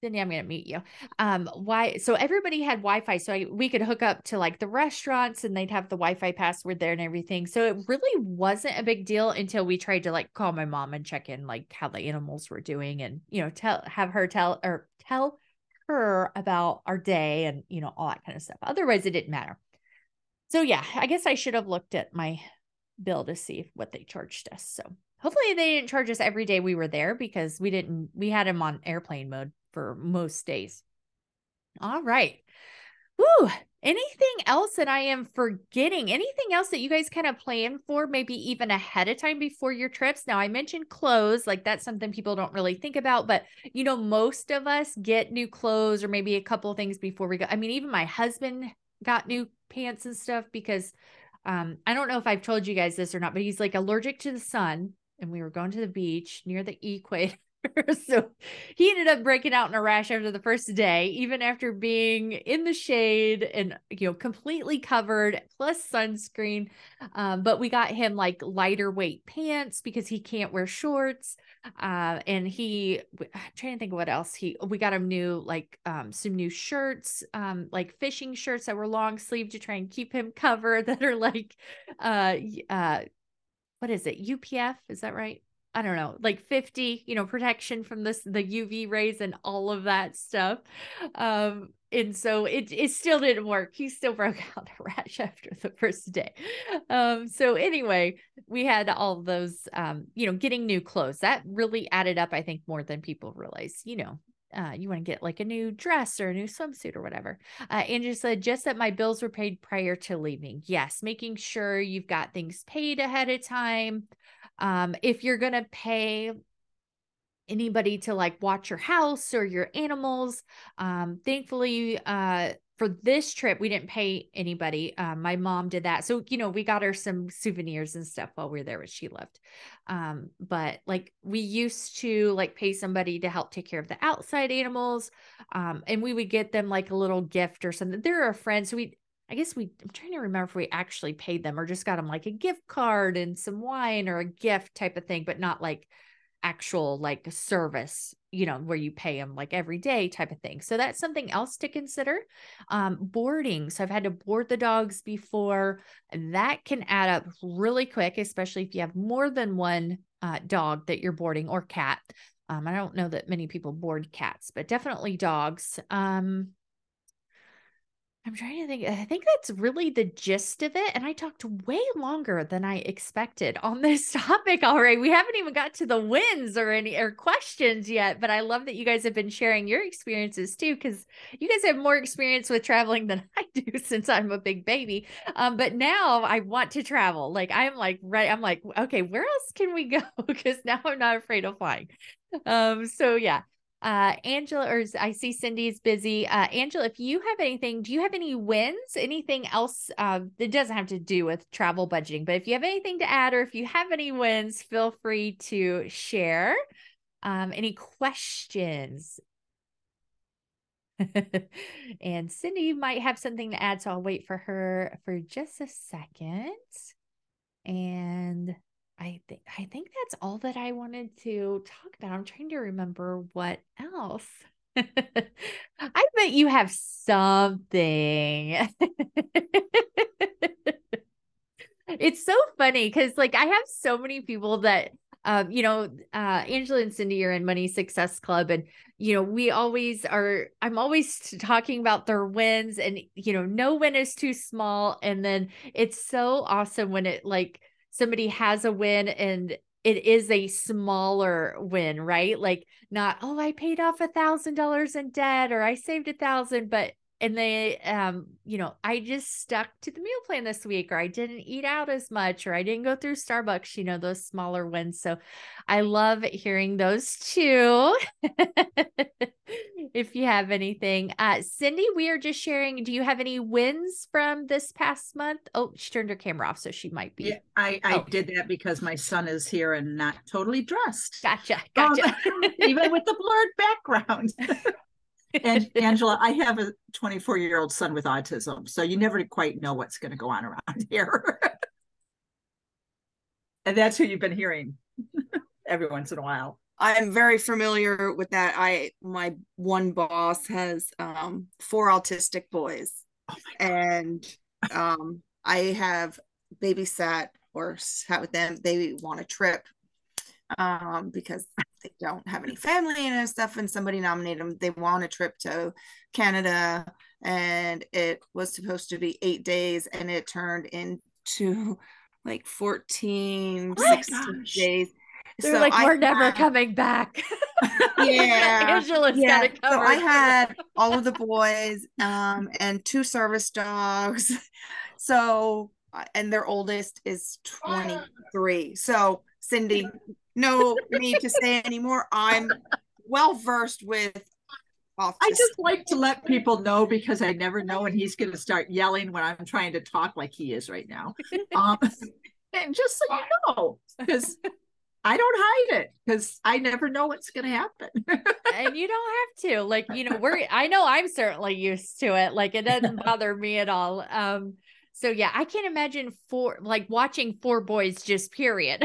[SPEAKER 1] Cindy, I'm gonna mute you. Um, why? So everybody had Wi-Fi, so I, we could hook up to like the restaurants, and they'd have the Wi-Fi password there and everything. So it really wasn't a big deal until we tried to like call my mom and check in like how the animals were doing, and you know, tell have her tell or tell her about our day and you know all that kind of stuff. Otherwise, it didn't matter. So yeah, I guess I should have looked at my bill to see what they charged us. So hopefully they didn't charge us every day we were there because we didn't we had him on airplane mode for most days. All right. Woo. Anything else that I am forgetting? Anything else that you guys kind of plan for, maybe even ahead of time before your trips? Now, I mentioned clothes, like that's something people don't really think about, but you know, most of us get new clothes or maybe a couple things before we go. I mean, even my husband got new pants and stuff because um, I don't know if I've told you guys this or not, but he's like allergic to the sun. And we were going to the beach near the equator. *laughs* so he ended up breaking out in a rash after the first day, even after being in the shade and you know completely covered plus sunscreen. Um, but we got him like lighter weight pants because he can't wear shorts. Uh, and he I'm *sighs* trying to think what else he we got him new like um some new shirts, um, like fishing shirts that were long sleeve to try and keep him *laughs* covered that are like uh uh what is it? UPF, is that right? I don't know, like 50, you know, protection from this the UV rays and all of that stuff. Um, and so it it still didn't work. He still *laughs* broke out a rash after the first day. Um, so anyway, we had all those um, you know, getting new clothes. That really added up, I think, more than people realize, you know. Uh, you want to get like a new dress or a new swimsuit or whatever. Uh, Andrew said, just that my bills were paid prior to leaving. Yes, making sure you've got things paid ahead of time. Um, if you're going to pay anybody to like watch your house or your animals, um, thankfully, uh, for this trip, we didn't pay anybody. Um, my mom did that. So, you know, we got her some souvenirs and stuff while we were there, where she loved. Um, but like we used to like pay somebody to help take care of the outside animals. Um, and we would get them like a little gift or something. They're a friend. So we, I guess we, I'm trying to remember if we actually paid them or just got them like a gift card and some wine or a gift type of thing, but not like actual like service you know where you pay them like every day type of thing. So that's something else to consider. Um boarding. So i've had to board the dogs before that can add up really quick especially if you have more than one uh, dog that you're boarding or cat. Um i don't know that many people board cats but definitely dogs. Um I'm trying to think. I think that's really the gist of it. And I talked way longer than I expected on this *laughs* topic already. We haven't even got to the wins or any or questions yet, but I love that you guys have been sharing your experiences too, because you guys have more experience with traveling than *laughs* I do since I'm a big baby. Um, but now I want to travel. Like I'm like right, I'm like, okay, where else can we go? *laughs* Because now I'm not afraid of flying. Um, so yeah, uh angela or i see cindy's busy. Uh angela if you have anything do you have any wins? Anything else uh that doesn't have to do with travel budgeting but if you have anything to add or if you have any wins feel free to share. Um any questions? *laughs* And cindy might have something to add so i'll wait for her for just a second. And I think I think that's all that I wanted to talk about. I'm trying to remember what else. *laughs* I bet you have something. *laughs* it's so funny because like I have so many people that um, you know, uh, Angela and Cindy are in Money Success Club, and you know, we always are. I'm always talking about their wins, and you know, no win is too small. And then it's so awesome when it like somebody has a win and it is a smaller win, right? Like not, oh, I paid off a thousand dollars in debt or I saved a thousand, but and they um you know i just stuck to the meal plan this week or i didn't eat out as much or i didn't go through starbucks you know those smaller ones so i love hearing those too. *laughs* If you have anything. Uh cindy we are just sharing do you have any wins from this past month? Oh she turned her camera off so she might be
[SPEAKER 3] yeah i i oh. did that because my son is here and not totally dressed.
[SPEAKER 1] Gotcha gotcha.
[SPEAKER 3] um, *laughs* even with the blurred background *laughs* and Angela, I have a 24 year old son with autism, so you never quite know what's going to go on around *laughs* here. and that's who you've been hearing every once in a while.
[SPEAKER 2] I'm very familiar with that. I my one boss has um, four autistic boys, oh and um, I have babysat or sat with them. They want a trip um, because they don't have any family and stuff. And somebody nominated them. They want a trip to Canada, and it was supposed to be eight days, and it turned into like 14, oh 16 days.
[SPEAKER 1] They're so like, we're I never had, coming back. *laughs*
[SPEAKER 2] Yeah. Angela's yeah. got So I had all of the *laughs* boys um, and two service dogs. *laughs* So, uh, and their oldest is 23. So, Cindy, no need to say anymore. I'm well versed with.
[SPEAKER 3] I just like to let people know because I never know when he's going to start yelling when I'm trying to talk like he is right now. Um, *laughs* and just so you know, because I don't hide it because I never know what's going to happen. *laughs*
[SPEAKER 1] and you don't have to. Like, you know, we're, I know I'm certainly used to it. Like, it doesn't *laughs* bother me at all. Um, so yeah, I can't imagine four, like watching four boys just period.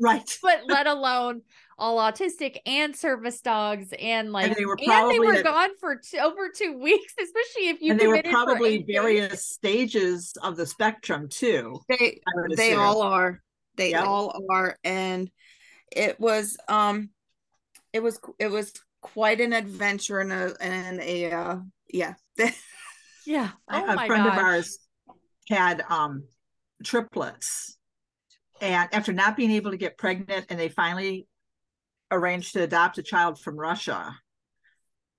[SPEAKER 3] Right. *laughs*
[SPEAKER 1] but let alone all autistic and service dogs and like and they were, and they were gone for t- over two *laughs* weeks, especially if you
[SPEAKER 3] and they were probably various days. stages of the spectrum too.
[SPEAKER 2] They they all are. They yep. all are. And it was um it was it was quite an adventure and a and a uh yeah. *laughs*
[SPEAKER 1] yeah.
[SPEAKER 3] Oh a friend gosh. of ours had um triplets and after not being able to get pregnant and they finally arranged to adopt a child from russia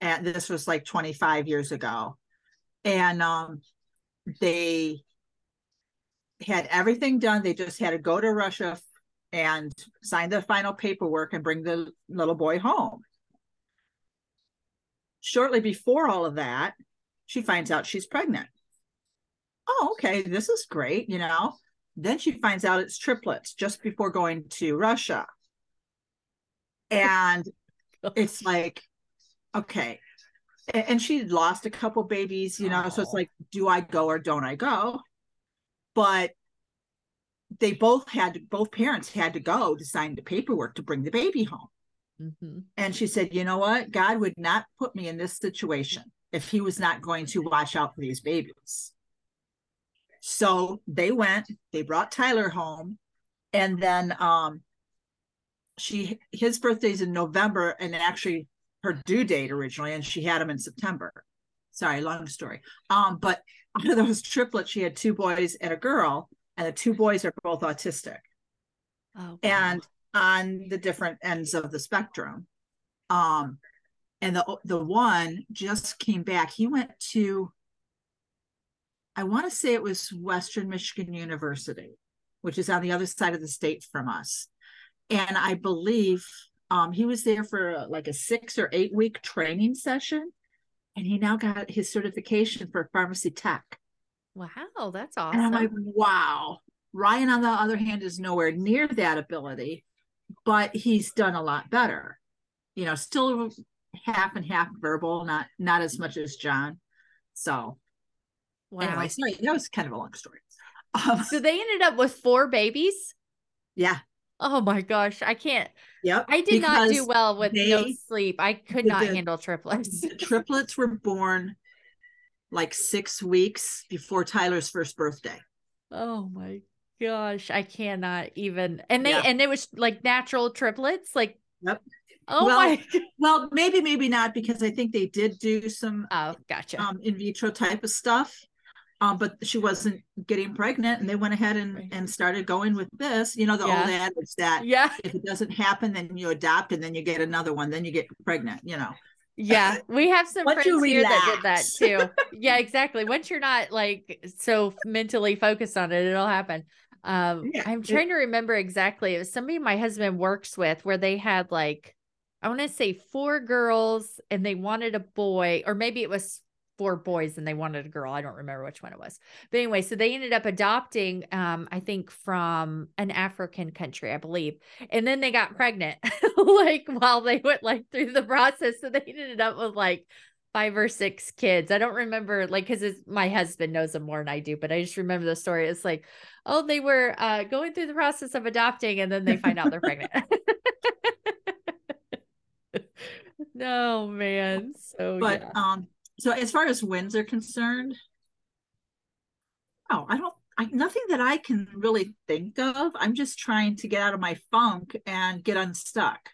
[SPEAKER 3] and this was like 25 years ago and um, they had everything done they just had to go to russia and sign the final paperwork and bring the little boy home shortly before all of that she finds out she's pregnant. Oh, okay, this is great, you know. Then she finds out it's triplets just before going to Russia. And *laughs* it's like, okay. And she lost a couple babies, you know. Oh. So it's like, do I go or don't I go? But they both had to, both parents had to go to sign the paperwork to bring the baby home. Mm-hmm. And she said, you know what? God would not put me in this situation if he was not going to watch out for these babies. So they went, they brought Tyler home, and then um she his birthday's in November and actually her due date originally, and she had him in September. Sorry, long story. Um, but *laughs* out of those triplets, she had two boys and a girl, and the two boys are both autistic. Oh, and on the different ends of the spectrum. Um, and the the one just came back. He went to, I want to say it was Western Michigan University, which is on the other side of the state from us. And I believe um, he was there for a, like a six or eight week training session, and he now got his certification for pharmacy tech.
[SPEAKER 1] Wow, that's awesome.
[SPEAKER 3] And I'm like, wow. Ryan, on the other hand, is nowhere near that ability, but he's done a lot better. You know, still half and half verbal, not not as much as John. So wow. anyway, sorry, that was kind of a long story.
[SPEAKER 1] Um, so they ended up with four babies.
[SPEAKER 3] Yeah.
[SPEAKER 1] Oh my gosh, I can't.
[SPEAKER 3] Yep.
[SPEAKER 1] I did not do well with they, no sleep. I could not the, handle triplets.
[SPEAKER 3] Triplets were born like six weeks before Tyler's first birthday.
[SPEAKER 1] Oh my gosh, I cannot even. And they yeah. and it was like natural triplets, like.
[SPEAKER 3] Yep. Oh well, my. Well, maybe maybe not because I think they did do some.
[SPEAKER 1] Oh, gotcha.
[SPEAKER 3] Um, in vitro type of stuff. Um, but she wasn't getting pregnant, and they went ahead and, and started going with this. You know, the yeah. old adage that
[SPEAKER 1] yeah,
[SPEAKER 3] if it doesn't happen, then you adopt, and then you get another one, then you get pregnant. You know.
[SPEAKER 1] Yeah, *laughs* we have some friends here that did that too. *laughs* yeah, exactly. Once you're not like so mentally focused on it, it'll happen. Um, yeah, I'm trying to remember exactly. It was somebody my husband works with where they had like, I want to say four girls and they wanted a boy, or maybe it was four boys and they wanted a girl. I don't remember which one it was. But anyway, so they ended up adopting, um, I think from an African country, I believe. And then they got pregnant, *laughs* like while they went like through the process. So they ended up with like five or six kids. I don't remember like because my husband knows them more than I do, but I just remember the story. It's like, oh, they were uh, going through the process of adopting, and then they find out they're pregnant. *laughs* *laughs* no man. So
[SPEAKER 3] but yeah. um so as far as wins are concerned, oh, I don't I, nothing that I can really think of. I'm just trying to get out of my funk and get unstuck.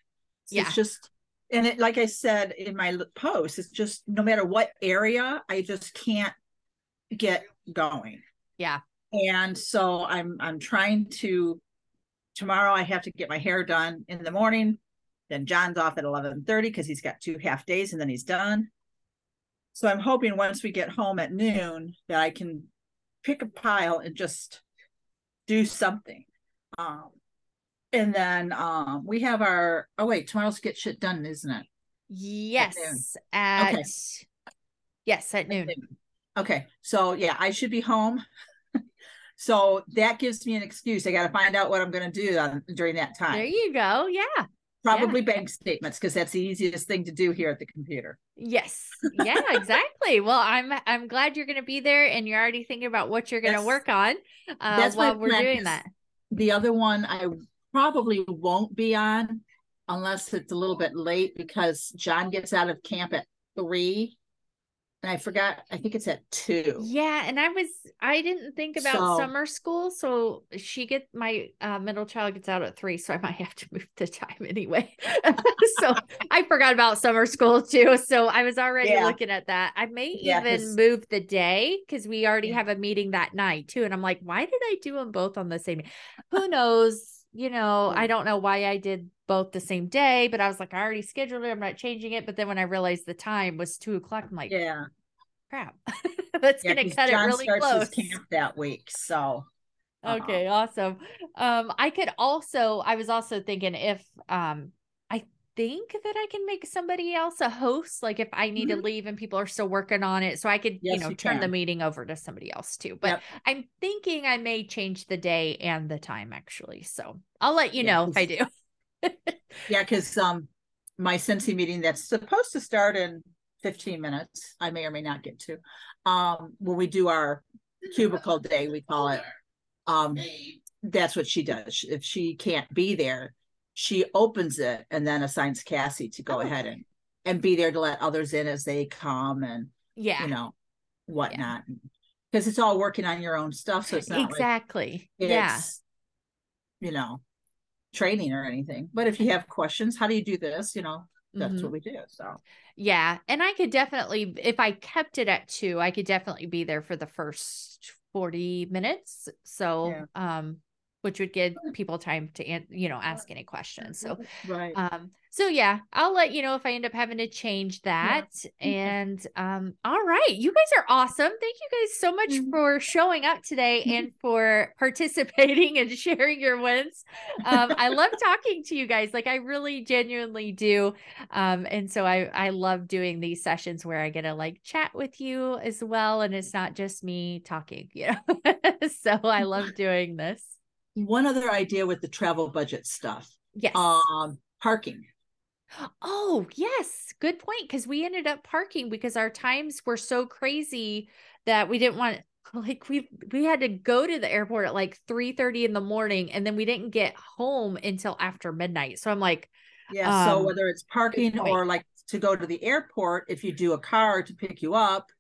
[SPEAKER 3] So yeah. It's just and it, like I said in my post, it's just no matter what area, I just can't get going.
[SPEAKER 1] Yeah.
[SPEAKER 3] And so I'm I'm trying to tomorrow I have to get my hair done in the morning. Then John's off at 11:30 because he's got two half days and then he's done. So I'm hoping once we get home at noon that I can pick a pile and just do something. Um, and then um we have our oh wait, tomorrow's get shit done, isn't it?
[SPEAKER 1] Yes. At, at okay. yes, at noon.
[SPEAKER 3] Okay. So yeah, I should be home. *laughs* so that gives me an excuse. I got to find out what I'm going to do on, during that time.
[SPEAKER 1] There you go. Yeah.
[SPEAKER 3] Probably yeah. bank statements because that's the easiest thing to do here at the computer.
[SPEAKER 1] Yes. Yeah, exactly. well, I'm I'm glad you're going to be there and you're already thinking about what you're going to work on uh, that's while we're doing that.
[SPEAKER 3] The other one I probably won't be on unless it's a little bit late because John gets out of camp at three. I forgot, I think it's at two.
[SPEAKER 1] Yeah. And I was, I didn't think about so, summer school. So she get my uh, middle child gets out at three. So I might have to move the time anyway. *laughs* so I forgot about summer school too. So I was already yeah. looking at that. I may yeah, even move the day because we already yeah. have a meeting that night too. And I'm like, why did I do them both on the same? Who knows? You know, I don't know why I did both the same day, but I was like, I already scheduled it. I'm not changing it. But then when I realized the time was two o'clock, I'm like,
[SPEAKER 3] yeah,
[SPEAKER 1] crap, *laughs* that's yeah, gonna cut John it really close.
[SPEAKER 3] camp that week, so
[SPEAKER 1] uh-huh. okay, awesome. Um, I could also, I was also thinking if um, think that I can make somebody else a host, like if I need
[SPEAKER 3] Mhm.
[SPEAKER 1] to leave and people are still working on it. So I could, you know,
[SPEAKER 3] you
[SPEAKER 1] turn the meeting over to somebody else too. But
[SPEAKER 3] Yep.
[SPEAKER 1] I'm thinking I may change the day and the time actually. So I'll let you
[SPEAKER 3] Yeah,
[SPEAKER 1] know if I do.
[SPEAKER 3] Yeah, because um my Cincy meeting that's supposed to start in 15 minutes, I may or may not get to. Um, when we do our cubicle day, we call it. Um, that's what she does. If she can't be there, she opens it and then assigns Cassie to go
[SPEAKER 1] Oh,
[SPEAKER 3] ahead
[SPEAKER 1] okay.
[SPEAKER 3] and and be there to let others in as they come and
[SPEAKER 1] Yeah.
[SPEAKER 3] you know whatnot. Because it's all working on your own stuff, so it's not like
[SPEAKER 1] exactly. yeah.
[SPEAKER 3] you know training or anything. But if you have questions, how do you do this? You know, that's
[SPEAKER 1] Mhm.
[SPEAKER 3] what we do. So
[SPEAKER 1] Yeah. And I could definitely, if I kept it at two, I could definitely be there for the first 40 minutes. So,
[SPEAKER 3] Yeah.
[SPEAKER 1] um, which would give people time to, you know, ask any questions. So,
[SPEAKER 3] right.
[SPEAKER 1] um, so yeah, I'll let you know if I end up having to change that. And, um, all right, you guys are awesome. Thank you guys so much
[SPEAKER 3] Mhm.
[SPEAKER 1] for showing up today *laughs* and for participating and sharing your wins. Um, I love talking to you guys. Like I really genuinely do. Um, and so I, I love doing these sessions where I get to like chat with you as well. And it's not just me talking, you know, *laughs* so I *laughs* love doing this.
[SPEAKER 3] One other idea with the travel budget stuff.
[SPEAKER 1] Yes.
[SPEAKER 3] Um, parking.
[SPEAKER 1] Oh, yes. Good point. Because we ended up parking because our times were so crazy that we didn't want *laughs* like we we had to go to the airport at like 3 30 in the morning and then we didn't get home until after midnight. So I'm like,
[SPEAKER 3] Yeah. so
[SPEAKER 1] Um,
[SPEAKER 3] whether it's parking or like to go to the airport, if you do a car to pick you up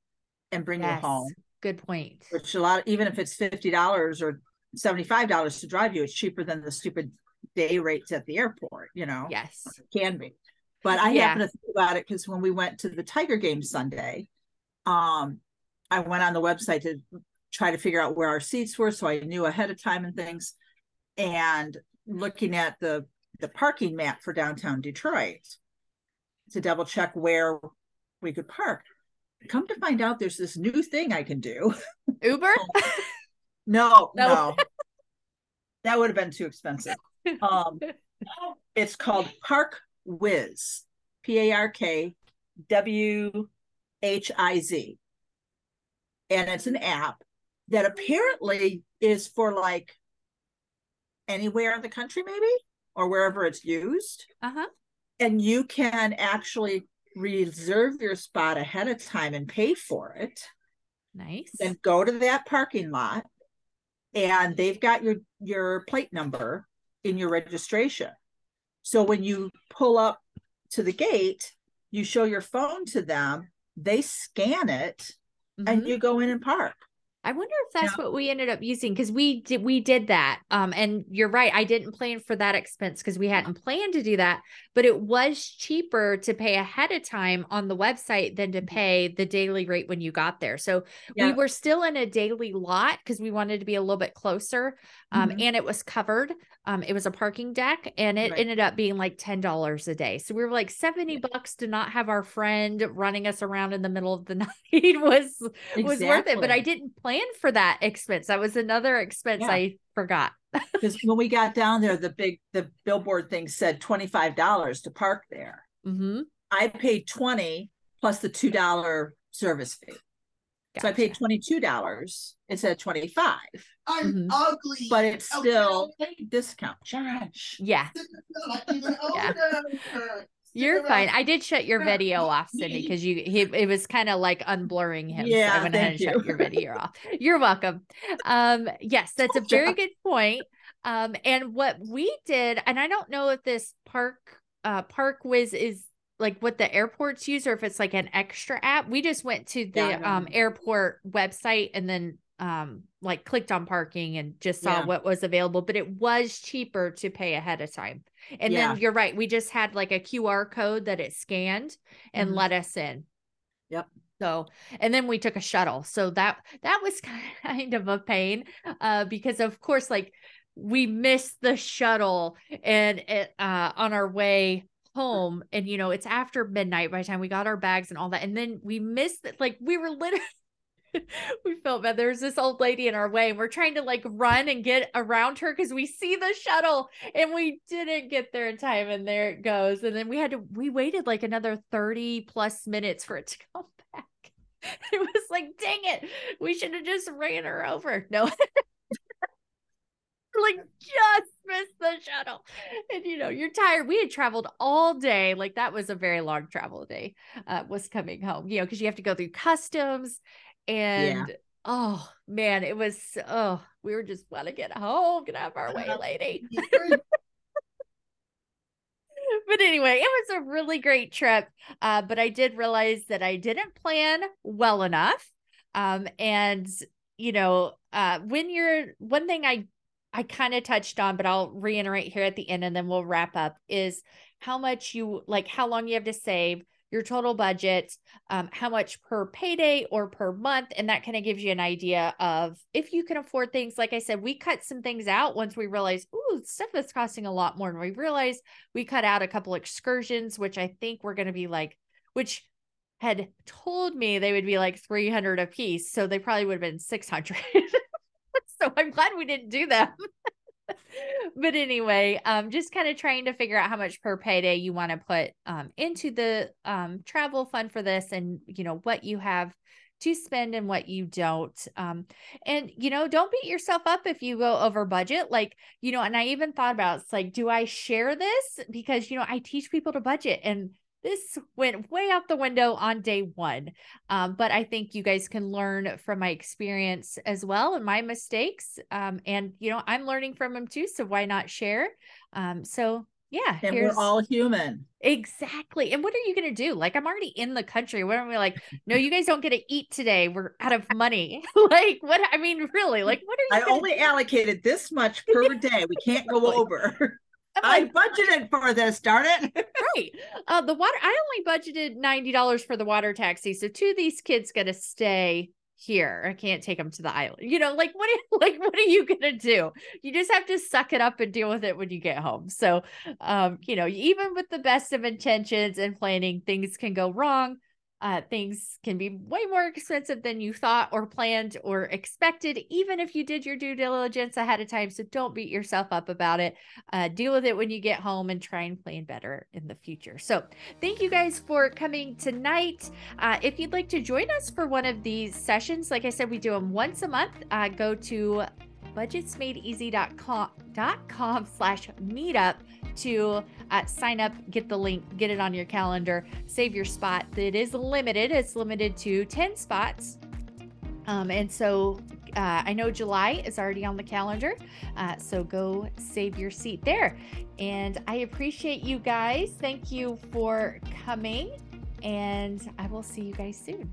[SPEAKER 3] and bring
[SPEAKER 1] yes,
[SPEAKER 3] you home,
[SPEAKER 1] good point.
[SPEAKER 3] which a lot, even if it's fifty dollars or seventy-five dollars to drive you, it's cheaper than the stupid day rates at the airport. You know.
[SPEAKER 1] Yes.
[SPEAKER 3] It can be. But I
[SPEAKER 1] Yeah.
[SPEAKER 3] happen to think about it because when we went to the Tiger game Sunday, um, I went on the website to try to figure out where our seats were, so I knew ahead of time and things. And looking at the the parking map for downtown Detroit to double check where we could park. Come to find out, there's this new thing I can do.
[SPEAKER 1] Uber? *laughs*
[SPEAKER 3] No,
[SPEAKER 1] No.
[SPEAKER 3] that would have been too expensive. *laughs* Um, it's called Park Whiz, P A R K W H I Z. And it's an app that apparently is for like anywhere in the country, maybe, or wherever it's used.
[SPEAKER 1] Uh-huh.
[SPEAKER 3] And you can actually reserve your spot ahead of time and pay for it
[SPEAKER 1] Nice.
[SPEAKER 3] then go to that parking lot and they've got your your plate number in your registration so when you pull up to the gate you show your phone to them they scan it
[SPEAKER 1] Mhm.
[SPEAKER 3] and you go in and park
[SPEAKER 1] I wonder if that's what we ended up using because we did we did that. Um, and you're right, I didn't plan for that expense because we hadn't planned to do that, but it was cheaper to pay ahead of time on the website than to pay the daily rate when you got there. So we were still in a daily lot because we wanted to be a little bit closer. Um,
[SPEAKER 3] Mhm.
[SPEAKER 1] and it was covered. Um, it was a parking deck and it
[SPEAKER 3] Right.
[SPEAKER 1] ended up being like ten dollars a day. So we were like 70 bucks to not have our friend running us around in the middle of the *laughs* night was was worth it. But I didn't plan for that expense. That was another expense
[SPEAKER 3] Yeah.
[SPEAKER 1] I forgot. *laughs*
[SPEAKER 3] because when we got down there the big the billboard thing said $25 to park there
[SPEAKER 1] Mm-hmm.
[SPEAKER 3] i paid 20 plus the $2 service fee so i paid $22 instead of 25
[SPEAKER 4] I'm
[SPEAKER 1] Mhm.
[SPEAKER 4] ugly.
[SPEAKER 3] but it's still
[SPEAKER 4] Okay.
[SPEAKER 3] discount Josh.
[SPEAKER 1] Yeah, *laughs* Yeah. You're fine. I did shut your *laughs* video off, Cindy, because you he it was kind of like unblurring him. so I went ahead and
[SPEAKER 3] thank
[SPEAKER 1] shut your video off. You're welcome. Um, yes, that's a *laughs* very good point. Um, and what we did, and I don't know if this park uh ParkWhiz is like what the airports use or if it's like an extra app. We just went to the
[SPEAKER 3] Yeah,
[SPEAKER 1] um airport website and then um like clicked on parking and just saw
[SPEAKER 3] Yeah.
[SPEAKER 1] what was available, but it was cheaper to pay ahead of time. And
[SPEAKER 3] Yeah.
[SPEAKER 1] then you're right, we just had like a QR code that it scanned and
[SPEAKER 3] Mhm.
[SPEAKER 1] let us in.
[SPEAKER 3] Yep.
[SPEAKER 1] So, and then we took a shuttle. So that that was *laughs* kind of a pain uh because of course like we missed the shuttle and it uh on our way home and you know it's after midnight by the time we got our bags and all that and then we missed it like we were literally *laughs* we felt bad. There's this old lady in our way, and we're trying to like run and get around her because we see the shuttle and we didn't get there in time. And there it goes. And then we had to, we waited like another 30 plus minutes for it to *laughs* come back. It was like, dang it, we should have just ran her over. No. *laughs* like just missed the shuttle. And you know, you're tired. We had traveled all day. Like that was a very long travel day. Uh was coming home, you know, because you have to go through customs and yeah. oh man, it was oh, we were just want to get home, get out of our way, lady. *laughs* but anyway, it was a really great trip. Uh, but I did realize that I didn't plan well enough. Um, and you know, uh, when you're one thing I I kind of touched on, but I'll reiterate here at the end and then we'll wrap up is how much you like, how long you have to save, your total budget, um, how much per payday or per month. And that kind of gives you an idea of if you can afford things. Like I said, we cut some things out once we realized, ooh, stuff is costing a lot more. And we realized we cut out a couple excursions, which I think we're going to be like, which had told me they would be like 300 a piece. So they probably would have been 600. *laughs* so I'm glad we didn't do them. *laughs* *laughs* but anyway, um, just kind of trying to figure out how much per payday you want to put um, into the um, travel fund for this and, you know, what you have to spend and what you don't. Um, and you know, don't beat yourself up if you go over budget. Like, you know, and I even thought about it's like, do I share this? Because you know, I teach people to budget and this went way out the window on day one. Um, but I think you guys can learn from my experience as well and my mistakes. Um, and, you know, I'm learning from them too. So why not share? Um, so, yeah.
[SPEAKER 3] And we're all human.
[SPEAKER 1] Exactly. And what are you going to do? Like, I'm already in the country. What are we like? No, you guys don't get to eat today. We're out of money. *laughs* like, what? I mean, really, like, what are
[SPEAKER 3] you? I only do? allocated this much per *laughs* day. We can't go over. *laughs* I budgeted for this, darn it. *laughs*
[SPEAKER 1] right. Uh, the water, I only budgeted $90 for the water taxi. So two of these kids got to stay here. I can't take them to the island. You know, like what are, *laughs* like what are you going to do? You just have to suck it up and deal with it when you get home. So, um, you know, even with the best of intentions and planning, things can go wrong uh, things can be way more expensive than you thought or planned or expected, even if you did your due diligence ahead of time. So don't beat yourself up about it. Uh, deal with it when you get home and try and plan better in the future. So thank you guys for coming tonight. Uh, if you'd like to join us for one of these sessions, like I said, we do them once a month. Uh, go to budgetsmadeeasy.com slash meetup to uh, sign up, get the link, get it on your calendar, save your spot. It is limited, it's limited to 10 spots. Um, and so uh, I know July is already on the calendar. Uh, so go save your seat there. And I appreciate you guys. Thank you for coming. And I will see you guys soon.